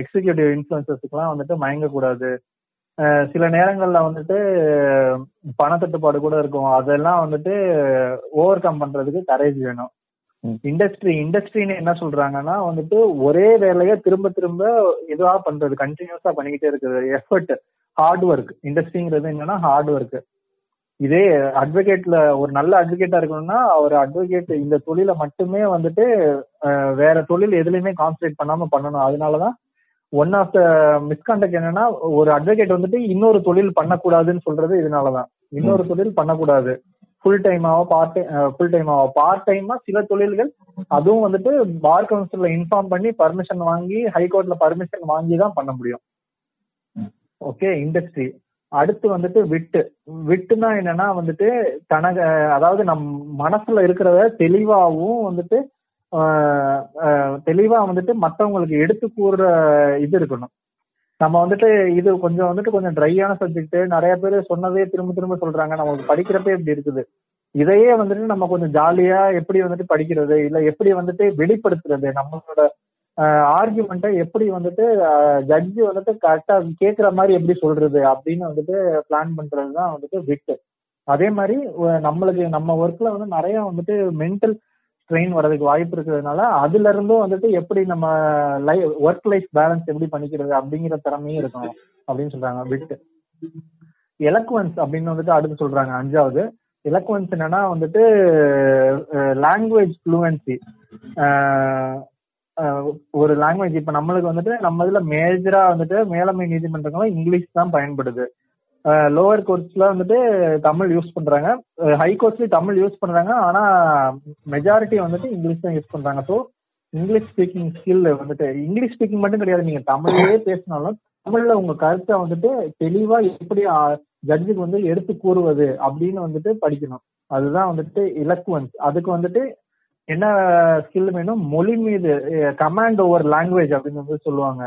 எக்ஸிகியூட்டிவ் இன்ஃப்ளூயன்சஸ்க்குலாம் வந்துட்டு மயங்கக்கூடாது. சில நேரங்கள்ல வந்துட்டு பணத்தட்டுப்பாடு கூட இருக்கும். அதெல்லாம் வந்துட்டு ஓவர் கம் பண்றதுக்கு கரேஜ் வேணும். இண்டஸ்ட்ரி இண்டஸ்ட்ரின்னு என்ன சொல்றாங்கன்னா வந்துட்டு ஒரே வேலையை திரும்ப திரும்ப இதுவா பண்றது கண்டினியூஸா பண்ணிக்கிட்டே இருக்குது எஃபர்ட் ஹார்ட் ஒர்க் இண்டஸ்ட்ரிங்கிறது என்னன்னா ஹார்ட் ஒர்க் இதே அட்வொகேட்ல ஒரு நல்ல அட்வொகேட்டா இருக்கணும்னா அவர் அட்வொகேட் இந்த தொழில மட்டுமே வந்துட்டு வேற தொழில் எதுலயுமே கான்சென்ட்ரேட் பண்ணாம பண்ணணும். அதனாலதான் ஒன் ஆஃப் த மிஸ்கான்டக்ட் என்னன்னா ஒரு அட்வொகேட் வந்துட்டு இன்னொரு தொழில் பண்ணக்கூடாதுன்னு சொல்றது இதனாலதான். இன்னொரு தொழில் பண்ணக்கூடாது. ஃபுல் டைமாவோ பார்ட் ஃபுல் டைமாவோ பார்ட் டைமா சில தொழில்கள் அதுவும் வந்துட்டு பார் கவுன்சில்ல இன்ஃபார்ம் பண்ணி பர்மிஷன் வாங்கி ஹைகோர்ட்ல பர்மிஷன் வாங்கி தான் பண்ண முடியும். ஓகே இண்டஸ்ட்ரி அடுத்து வந்துட்டு விட்டு. விட்டுனா என்னன்னா வந்துட்டு தனக்கு அதாவது நம் மனசுல இருக்கிறத தெளிவாவும் வந்துட்டு தெளிவா வந்துட்டு மற்றவங்களுக்கு எடுத்து கூறுற இது இருக்கணும். நம்ம வந்துட்டு இது கொஞ்சம் வந்துட்டு கொஞ்சம் ட்ரையான சப்ஜெக்ட் நிறைய பேர் சொன்னதே திரும்ப திரும்ப சொல்றாங்க. நமக்கு படிக்கிறப்பே இப்படி இருக்குது. இதையே வந்துட்டு நம்ம கொஞ்சம் ஜாலியா எப்படி வந்துட்டு படிக்கிறது இல்ல எப்படி வந்துட்டு வெளிப்படுத்துறது நம்மளோட ஆர்குமெண்ட்டை எப்படி வந்துட்டு ஜட்ஜி வந்துட்டு கரெக்டா கேட்குற மாதிரி எப்படி சொல்றது அப்படின்னு வந்துட்டு பிளான் பண்றது தான் வந்துட்டு விட்டு. அதே மாதிரி நம்மளுக்கு நம்ம ஒர்க்ல வந்து நிறைய வந்துட்டு மென்டல் ஸ்ட்ரெயின் வர்றதுக்கு வாய்ப்பு இருக்கிறதுனால அதுல இருந்தும் வந்துட்டு எப்படி நம்ம லைஃப் ஒர்க் லைஃப் பேலன்ஸ் எப்படி பண்ணிக்கிறது அப்படிங்கிற திறமையும் இருக்கணும் அப்படின்னு சொல்றாங்க விட்டு. எலக்குவன்ஸ் அப்படின்னு வந்துட்டு அடுத்து சொல்றாங்க அஞ்சாவது. எலக்குவன்ஸ் என்னன்னா வந்துட்டு லாங்குவேஜ் ஃப்ளூவன்சி ஒரு லாங்குவேஜ் இப்ப நம்மளுக்கு வந்துட்டு நம்ம இதுல மேஜரா வந்துட்டு மேலமை நீதிமன்றங்களும் இங்கிலீஷ் தான் பயன்படுது. லோவர் கோர்ட்ஸ்ல வந்துட்டு தமிழ் யூஸ் பண்றாங்க. ஹை கோர்ட்ஸ்லயும் தமிழ் யூஸ் பண்றாங்க. ஆனா மெஜாரிட்டி வந்துட்டு இங்கிலீஷ் தான் யூஸ் பண்றாங்க. ஸோ இங்கிலீஷ் ஸ்பீக்கிங் ஸ்கில் வந்துட்டு இங்கிலீஷ் ஸ்பீக்கிங் மட்டும் கிடையாது. நீங்க தமிழ்லயே பேசினாலும் தமிழ்ல உங்க கருத்தை வந்துட்டு தெளிவா எப்படி ஜட்ஜுக்கு வந்து எடுத்து கூறுவது அப்படின்னு வந்துட்டு படிக்கணும். அதுதான் வந்துட்டு இலக்குவன்ஸ் அதுக்கு வந்துட்டு என்ன ஸ்கில் வேணும்? மொழி மீது கமாண்ட் ஓவர் லாங்குவேஜ் அப்படின்னு வந்து சொல்லுவாங்க.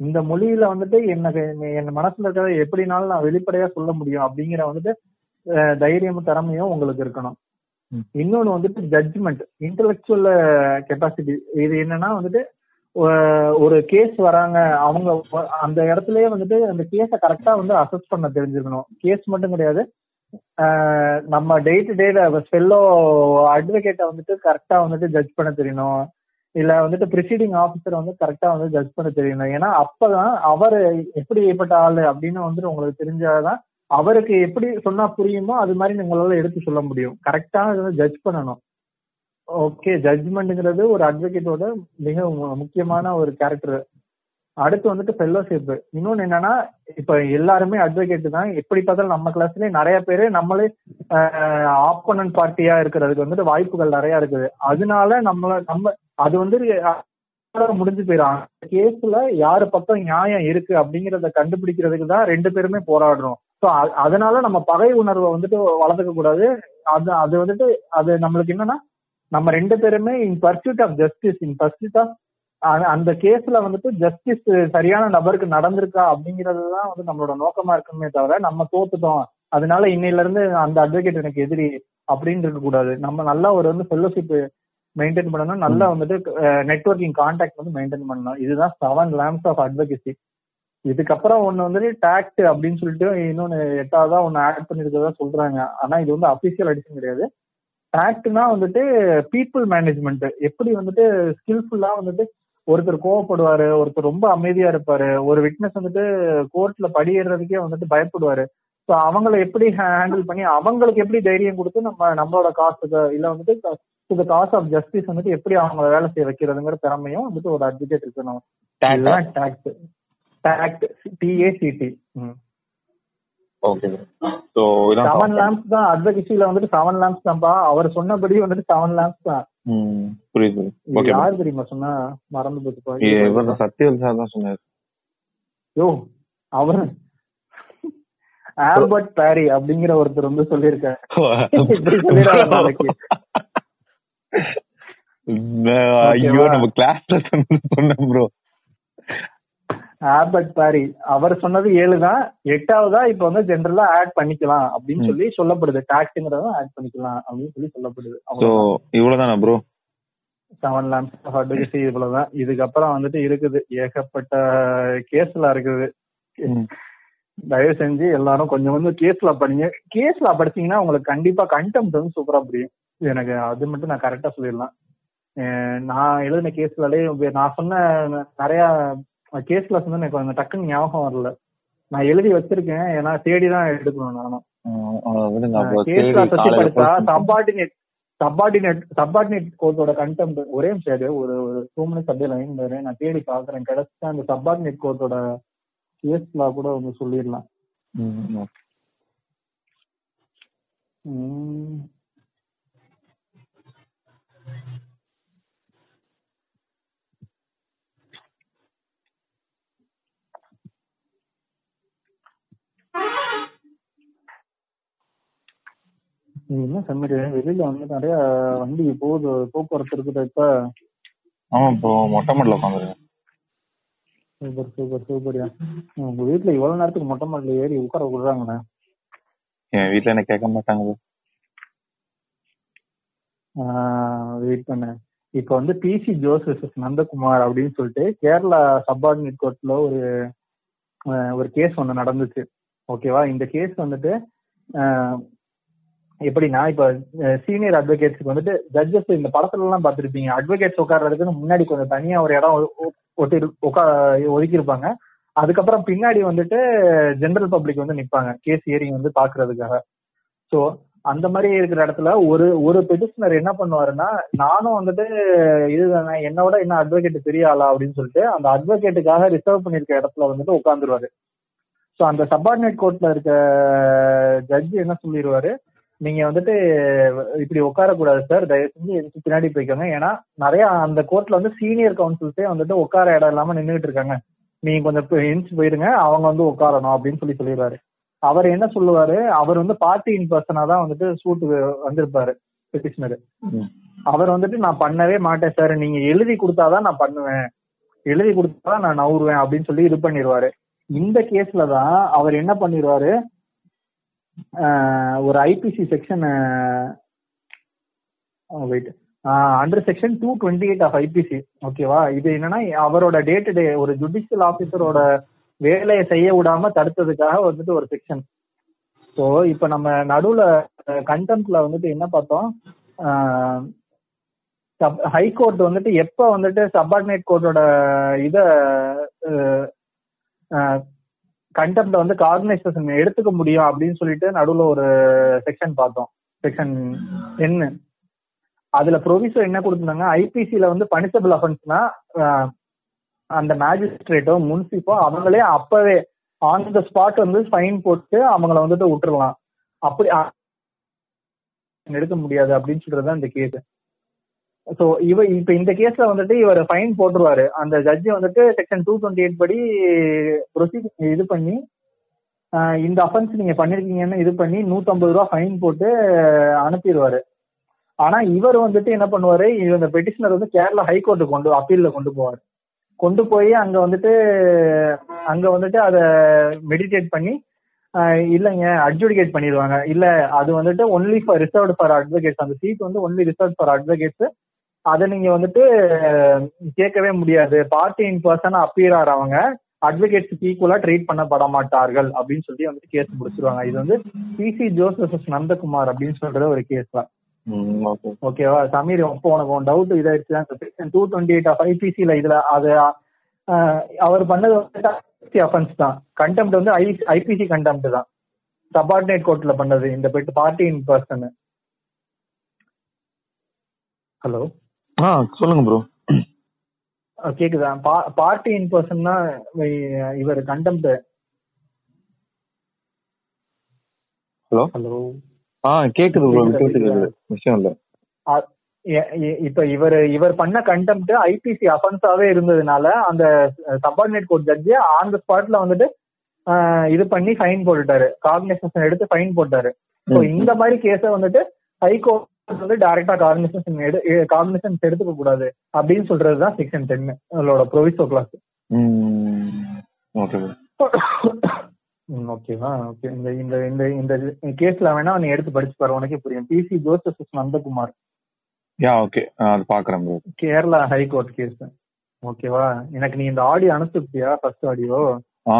இந்த மொழியில வந்துட்டு எனக்கு என் மனசுல இருக்கிறத எப்படினாலும் நான் வெளிப்படையா சொல்ல முடியும் அப்படிங்கிற வந்துட்டு தைரியமும் திறமையும் உங்களுக்கு இருக்கணும். இன்னொன்னு வந்துட்டு ஜட்ஜ்மெண்ட் இன்டலெக்சுவல் கெப்பாசிட்டி இது என்னன்னா வந்துட்டு ஒரு கேஸ் வராங்க அவங்க அந்த இடத்துலயே வந்துட்டு அந்த கேஸை கரெக்டா வந்து அசஸ் பண்ண தெரிஞ்சுக்கணும். கேஸ் மட்டும் கிடையாது. நம்ம டே டு டேல ஃபெல்லோ அட்வொகேட்டை வந்துட்டு கரெக்டா வந்துட்டு ஜட்ஜ் பண்ண தெரியணும். இல்ல வந்துட்டு ப்ரிசீடிங் ஆஃபீஸர் வந்து கரெக்டா வந்து ஜட்ஜ் பண்ண தெரியணும் ஏன்னா அப்பதான் அவர் எப்படிப்பட்ட ஆளு அப்படின்னு வந்துட்டு உங்களுக்கு தெரிஞ்சாதான் அவருக்கு எப்படி சொன்னா புரியுமோ அது மாதிரி உங்களால எடுத்து சொல்ல முடியும். கரெக்டா ஜட்ஜ் பண்ணணும். ஓகே ஜட்ஜ்மெண்ட்ங்கிறது ஒரு அட்வொகேட்டோட மிக முக்கியமான ஒரு கேரக்டர் அடுத்து வந்துட்டு ஃபெல்லோஷிப் இன்னொன்னு என்னன்னா இப்ப எல்லாருமே அட்வொகேட் தான். எப்படி பார்த்தாலும் நம்ம கிளாஸ்லயே நிறைய பேர் நம்மளே ஆப்போனன்ட் பார்ட்டியா இருக்கிறதுக்கு வந்துட்டு வாய்ப்புகள் நிறைய இருக்குது. அதனால நம்மள நம்ம அது வந்து முடிஞ்சு போயிடும் கேஸ்ல யாரு பக்கம் நியாயம் இருக்கு அப்படிங்கறத கண்டுபிடிக்கிறதுக்கு தான் ரெண்டு பேருமே போராடுறோம். ஸோ அதனால நம்ம பகை உணர்வை வந்துட்டு வளர்த்துக்க கூடாது. அது அது வந்துட்டு அது நம்மளுக்கு என்னன்னா நம்ம ரெண்டு பேருமே in pursuit of justice in pursuit of அந்த கேஸ்ல வந்துட்டு ஜஸ்டிஸ் சரியான நபருக்கு நடந்திருக்கா அப்படிங்கிறது தான் வந்து நம்மளோட நோக்கமா இருக்குமே தவிர நம்ம தோத்துட்டோம். அதனால இன்னையில இருந்து அந்த அட்வொகேட் எனக்கு எதிரி அப்படின்னு இருக்க கூடாது. நம்ம நல்லா ஒரு வந்து ஃபெல்லோஷிப் மெயின்டைன் பண்ணணும் நல்லா வந்துட்டு நெட்வொர்க்கிங் கான்டாக்ட் வந்து மெயின்டைன் பண்ணணும் இதுதான் செவன் லேம்ஸ் ஆஃப் அட்வொகேசி இதுக்கப்புறம் ஒன்னு வந்துட்டு டாக்ட் அப்படின்னு சொல்லிட்டு இன்னொன்னு எட்டாவதா ஒன்னு ஆட் பண்ணிருக்கதா சொல்றாங்க. ஆனா இது வந்து அபிஷியல் அடிஷன் கிடையாது. டாக்ட்னா வந்துட்டு பீப்புள் மேனேஜ்மெண்ட் எப்படி வந்துட்டு ஸ்கில்ஃபுல்லா வந்துட்டு ஒருத்தர் கோவப்படுவாரு ஒருத்தர் ரொம்ப அமைதியா இருப்பாரு ஒரு விட்னஸ் வந்துட்டு கோர்ட்ல படியேறதுக்கே வந்துட்டு பயப்படுவாரு. ஸோ அவங்கள எப்படி ஹேண்டில் பண்ணி அவங்களுக்கு எப்படி தைரியம் கொடுத்து நம்ம நம்மளோட காசுக்கு இல்ல வந்துட்டு to the cause of justice வந்துட்டு எப்படி அவங்கள வேலை செய்ய வைக்கிறதுங்கிற திறமையும் வந்துட்டு ஒரு அட்வொகேட் இருக்கணும் tact tact T A C T okay இதான் செவன் லேம்ப்ஸ் தான் அட்வொகேசில வந்துட்டு செவன் லேம்ப்ஸ் தான்ப்பா. அவர் சொன்னபடி வந்துட்டு செவன் லேம்ப்ஸ் தான். புரியுது. ஓகே யார் தெரியுமா சொன்னா? மறந்து போச்சுப்பா. இவர் சத்யவல் சார் தான் சொன்னார். யோ அவர். ஆல்பர்ட் பாரி அப்படிங்கிற ஒருத்தர் வந்து சொல்லியிருக்காரு. ஐயோ நம்ம கிளாஸ்ல சொன்ன ப்ரோ ஆல்பர்ட் பாரி அவர் சொன்னது ஏழு தான் எட்டாவதா இப்ப வந்து ஜென்ரலா ஆட் பண்ணிக்கலாம் அப்படின்னு. சொல்லி சொல்லப்படுது. டாக்ஸ்ங்கிறத ஆட் பண்ணிக்கலாம் அப்படின்னு சொல்லி சொல்லப்படுது. இவ்வளவுதானா ப்ரோ செவன் லேம்ஸ் அட்வொகேசி இவ்வளவுதான். இதுக்கப்புறம் வந்துட்டு இருக்குது. ஏகப்பட்ட கேஸ்ல இருக்குது. தயவு செஞ்சு எல்லாரும் கொஞ்சம் கொஞ்சம் கேஸ்ல படிங்க. கேஸ்ல படிச்சீங்கன்னா உங்களுக்கு கண்டிப்பா கண்டெம்ட் வந்து சூப்பரா புரியும். எனக்கு அது மட்டும் நான் கரெக்டா சொல்லிடலாம். நான் எழுதின கேஸ்லயே நான் சொன்ன நிறைய கேஸ்ல வந்து எனக்கு கொஞ்சம் டக்குன்னு ஞாபகம் வரல. நான் எழுதி வச்சிருக்கேன் ஏன்னா தேடி தான் எடுக்கணும் நானும். கேஸ்ல பத்தி படிச்சா சப்பார்டினேட் சப்பார்டினேட் சப்பார்டினேட் கோர்ட்டோட கண்டெம்ட் ஒரே நிமிஷம் ஒரு ஒரு டூ மினிட்ஸ் அப்படியே லைன் பாரு நான் தேடி பாக்குறேன். கிடைச்சா அந்த சப்பார்டினேட் கோர்ட்டோட கேஸ்ல கூட வந்து சொல்லிடலாம். இது என்ன சமீர் வெளியில வந்து நிறைய வண்டி போகுது போக்குவரத்து இருக்குது இப்ப. ஆமா இப்போ மொட்டை மாடல உட்காந்துருக்கேன். சூப்பர் சூப்பர் சூப்பர்யா உங்க வீட்டுல இவ்வளவு நேரத்துக்கு மொட்டை மாடல ஏறி உட்கார விடுறாங்கண்ணே என் வீட்டுல என்ன கேட்க மாட்டாங்க? வெயிட் பண்ண. இப்ப வந்து பிசி ஜோஸ் versus நந்தகுமார் அப்படின்னு சொல்லிட்டு கேரளா சப்பார்டினேட் கோர்ட்ல ஒரு ஒரு கேஸ் ஒன்று நடந்துச்சு. ஓகேவா இந்த கேஸ் வந்துட்டு எப்படின்னா இப்ப சீனியர் அட்வொகேட்ஸ்க்கு வந்துட்டு ஜட்ஜஸ் இந்த படத்துல எல்லாம் பார்த்திருப்பீங்க. அட்வொகேட்ஸ் உட்கார்றதுக்குன்னு முன்னாடி கொஞ்சம் தனியா ஒரு இடம் ஒட்டி உட்கா ஒதுக்கி இருப்பாங்க அதுக்கப்புறம் பின்னாடி வந்துட்டு ஜெனரல் பப்ளிக் வந்து நிப்பாங்க. கேஸ் ஹியரிங் வந்து பாக்குறதுக்காக. சோ அந்த மாதிரி இருக்கிற இடத்துல ஒரு ஒரு பெட்டிஷனர் என்ன பண்ணுவாருன்னா நானும் வந்துட்டு இதுதானே என்னோட என்ன அட்வொகேட் பெரிய ஆளா அப்படின்னு சொல்லிட்டு அந்த அட்வொகேட்டுக்காக ரிசர்வ் பண்ணிருக்க இடத்துல வந்துட்டு உட்காந்துருவாரு ஸோ அந்த சப்பார்டினேட் கோர்ட்ல இருக்க ஜட்ஜ் என்ன சொல்லிடுவாரு நீங்க வந்துட்டு இப்படி உட்காரக்கூடாது சார் தயவு செஞ்சு எதுக்கு பின்னாடி போய்க்கோங்க. ஏன்னா நிறைய அந்த கோர்ட்ல வந்து சீனியர் கவுன்சில்ஸே வந்துட்டு உட்கார இடம் இல்லாம நின்றுட்டு இருக்காங்க. நீங்க கொஞ்சம் இன்ச் போயிருங்க. அவங்க வந்து உட்காரணும் அப்படின்னு சொல்லி சொல்லிடுவாரு. அவர் என்ன சொல்லுவாரு? அவர் வந்து பார்ட்டி இன் பர்சனா தான் வந்துட்டு சூட்டு வந்திருப்பாரு பெட்டிஷனர். அவர் வந்துட்டு நான் பண்ணவே மாட்டேன் சார் நீங்க எழுதி கொடுத்தாதான் நான் பண்ணுவேன். எழுதி கொடுத்தாதான் நான் நவுருவேன் அப்படின்னு சொல்லி இது பண்ணிடுவாரு. இந்த கேஸ்ல தான் அவர் என்ன பண்ணிடுவாரு? ஒரு IPC section wait under section two twenty eight of IPC ஓகேவா இது என்னன்னா அவரோட டே டு டே ஒரு ஜுடிஷியல் ஆஃபீஸரோட வேலையை செய்ய விடாம தடுத்ததுக்காக வந்துட்டு ஒரு செக்ஷன் ஸோ இப்போ நம்ம நடுவுல கண்டெம்ட்ல வந்துட்டு என்ன பார்த்தோம்? ஹைகோர்ட் வந்துட்டு எப்போ வந்துட்டு சப்பார்டினேட் கோர்ட்டோட இத கண்டெம்ட் வந்து கார்கனைசேஷன் எடுத்துக்க முடியும் அப்படின்னு சொல்லிட்டு நடுவுல ஒரு செக்ஷன் பார்த்தோம். செக்ஷன் என்ன அதுல ப்ரொவிசர் என்ன கொடுத்திருந்தாங்க ஐபிசியில வந்து பனிசபிள் அஃபென்ஸ்னா அந்த மேஜிஸ்ட்ரேட்டோ முன்சிப்போ அவங்களே அப்பவே ஆன் த ஸ்பாட் வந்து ஃபைன் போட்டு அவங்கள வந்துட்டு விட்டுறலாம். அப்படி எடுக்க முடியாது அப்படின்னு சொல்றதுதான் இந்த கேஸ் சோ இவ இப்ப இந்த கேஸ்ல வந்துட்டு இவர் ஃபைன் போட்டுருவாரு. அந்த ஜட்ஜி வந்துட்டு செக்ஷன் டூ டுவெண்ட்டி எயிட் படி ப்ரொசீஜர் இது பண்ணி இந்த அஃபென்ஸ் நீங்க பண்ணிருக்கீங்கன்னு இது பண்ணி 150 ரூபா ஃபைன் போட்டு அனுப்பிடுவாரு. ஆனா இவர் வந்துட்டு என்ன பண்ணுவாரு? இந்த பெட்டிஷனர் வந்து கேரளா ஹைகோர்ட்டு கொண்டு அப்பீல்ல கொண்டு போவார். கொண்டு போய் அங்க வந்துட்டு அங்க வந்துட்டு அதை மெடிடேட் பண்ணி இல்லைங்க அட்ஜுடிகேட் பண்ணிடுவாங்க. இல்ல அது வந்துட்டு only for reserved for advocates அந்த சீட் வந்து ஒன்லி ரிசர்வ் ஃபார் அட்வொகேட்ஸ் அதை நீங்க வந்துட்டு கேட்கவே முடியாது. பார்ட்டி இன் பர்சன் அப்பியர் ஆறவங்க அட்வொகேட்ஸ்க்கு ஈக்குவலா ட்ரீட் பண்ணப்பட மாட்டார்கள் அப்படின்னு சொல்லி வந்துட்டு கேஸ் முடிச்சிருவாங்க. இது வந்து பிசி ஜோசப் நந்தகுமார் அப்படின்னு சொல்ற ஒரு கேஸ் தான். ஓகேவா சமீர் இப்போ உனக்கு உன் டவுட் இதாயிடுச்சு டூ டுவெண்ட்டி எயிட் ஆஃப் ஐபிசியில் இதுல அது அவர் பண்ணது வந்து அஃபென்ஸ் தான். கண்டெம்ட் வந்து ஐ ஐபிசி கண்டெம்ட் தான். சபார்டினேட் கோர்ட்ல பண்ணது. இந்த bed party in person hello ஆ சொல்லுங்க ப்ரோ கேக்குதா? பார்ட்டி இன் பர்சன்னா இவர் கண்டெம்ட் ஹலோ ஹலோ ஆ கேக்குது ப்ரோ கேக்குதா, விஷயம் இல்ல. இப்ப இவர் இவர் பண்ண கண்டெம்ட் ஐபிசி அஃபென்ஸாவே இருந்ததுனால அந்த subordinate court judge on the ஸ்பாட்ல வந்துட்டு இது பண்ணி ஃபைன் போட்டுட்டாரு. காக்னிசேஷன் எடுத்து ஃபைன் போட்டாரு. ஸோ. இந்த மாதிரி கேஸை வந்துட்டு ஹைகோர்ட் வந்து டைரக்டா காக்னிசேஷன் எடு காக்னிசன்ஸ் எடுத்துக்க கூடாது. அப்படின்னு சொல்றதுதான் செக்ஷன் டென் அதோட ப்ரொவிசோ கிளாஸ் ஓகேவா ஓகே இந்த இந்த இந்த இந்த கேஸ்ல வேணா நீ எடுத்து படிச்சு பாரு. உனக்கே புரியும். PC Joseph Nandakumar. Yeah okay அது பாக்குறேன் ப்ரோ கேரளா ஹைகோர்ட் கேஸ் ஓகேவா எனக்கு நீ இந்த ஆடியோ அனுப்பிச்சிருப்பியா ஃபர்ஸ்ட் ஆடியோ ஆ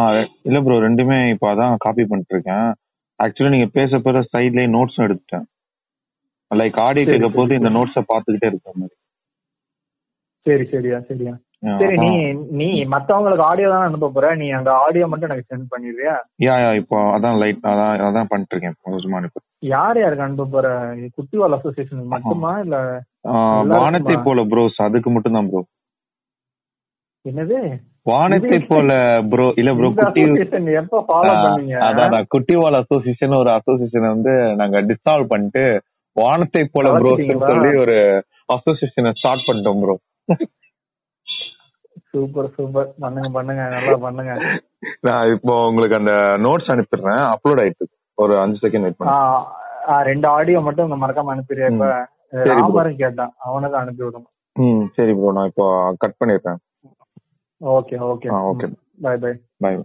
இல்ல ப்ரோ ரெண்டுமே இப்போ அதான் காப்பி பண்ணிட்டு இருக்கேன். ஆக்சுவலி நீங்க பேச பேச சைட்லயே நோட்ஸும் எடுத்துட்டேன். லைக் ஆடியோ சரி, கேட்க போது. இந்த நோட்ஸை பார்த்துக்கிட்டே இருக்கிற மாதிரி. சரி சரியா சரியா. சரி நீ. நீ மத்தவங்களுக்கு ஆடியோ தான் அனுப்ப போற? நீ அந்த ஆடியோ மட்டும் எனக்கு சென்ட் பண்ணிடுறியா யா யா இப்போ அதான் லைட் அதான் அதான் பண்ணிட்டு இருக்கேன் சும்மா இப்போ யார் யாருக்கு அனுப்ப போற? குட்டிவால் அசோசியேஷன் மட்டுமா இல்ல? வானத்தை போல ப்ரோஸ் அதுக்கு மட்டும் தான் ப்ரோ என்னது? வானத்தை போல ப்ரோ இல்ல ப்ரோ குட்டி எப்ப ஃபாலோ பண்ணீங்க? அதான் குட்டிவால் அசோசியேஷன் ஒரு அசோசியேஷனை வந்து நாங்க டிசால்வ் பண்ணிட்டு வானத்தை போல ப்ரோஸ் கலக்கிட்டீங்களா? சொல்லி ஒரு அசோசியேஷனை ஸ்டார்ட் பண்ணிட்டோம் ப்ரோ சூப்பர் சூப்பர் பண்ணுங்க பண்ணுங்க. நல்லா பண்ணுங்க. நான் இப்போ உங்களுக்கு அந்த நோட்ஸ் அனுப்பிடுறேன். அப்லோட் ஆயிட்டு ஒரு அஞ்சு செகண்ட் வெயிட் ஆ, பண்ணு ஆ, ரெண்டு ஆடியோ மட்டும் உங்க மறக்காம அனுப்பிடுறியா இப்ப. ராமரும் கேட்டான். அவனுக்கு அனுப்பி விடணும். ம் சரி ப்ரோ நான் இப்போ கட் பண்ணிடுறேன். Okay okay. Okay bye bye bye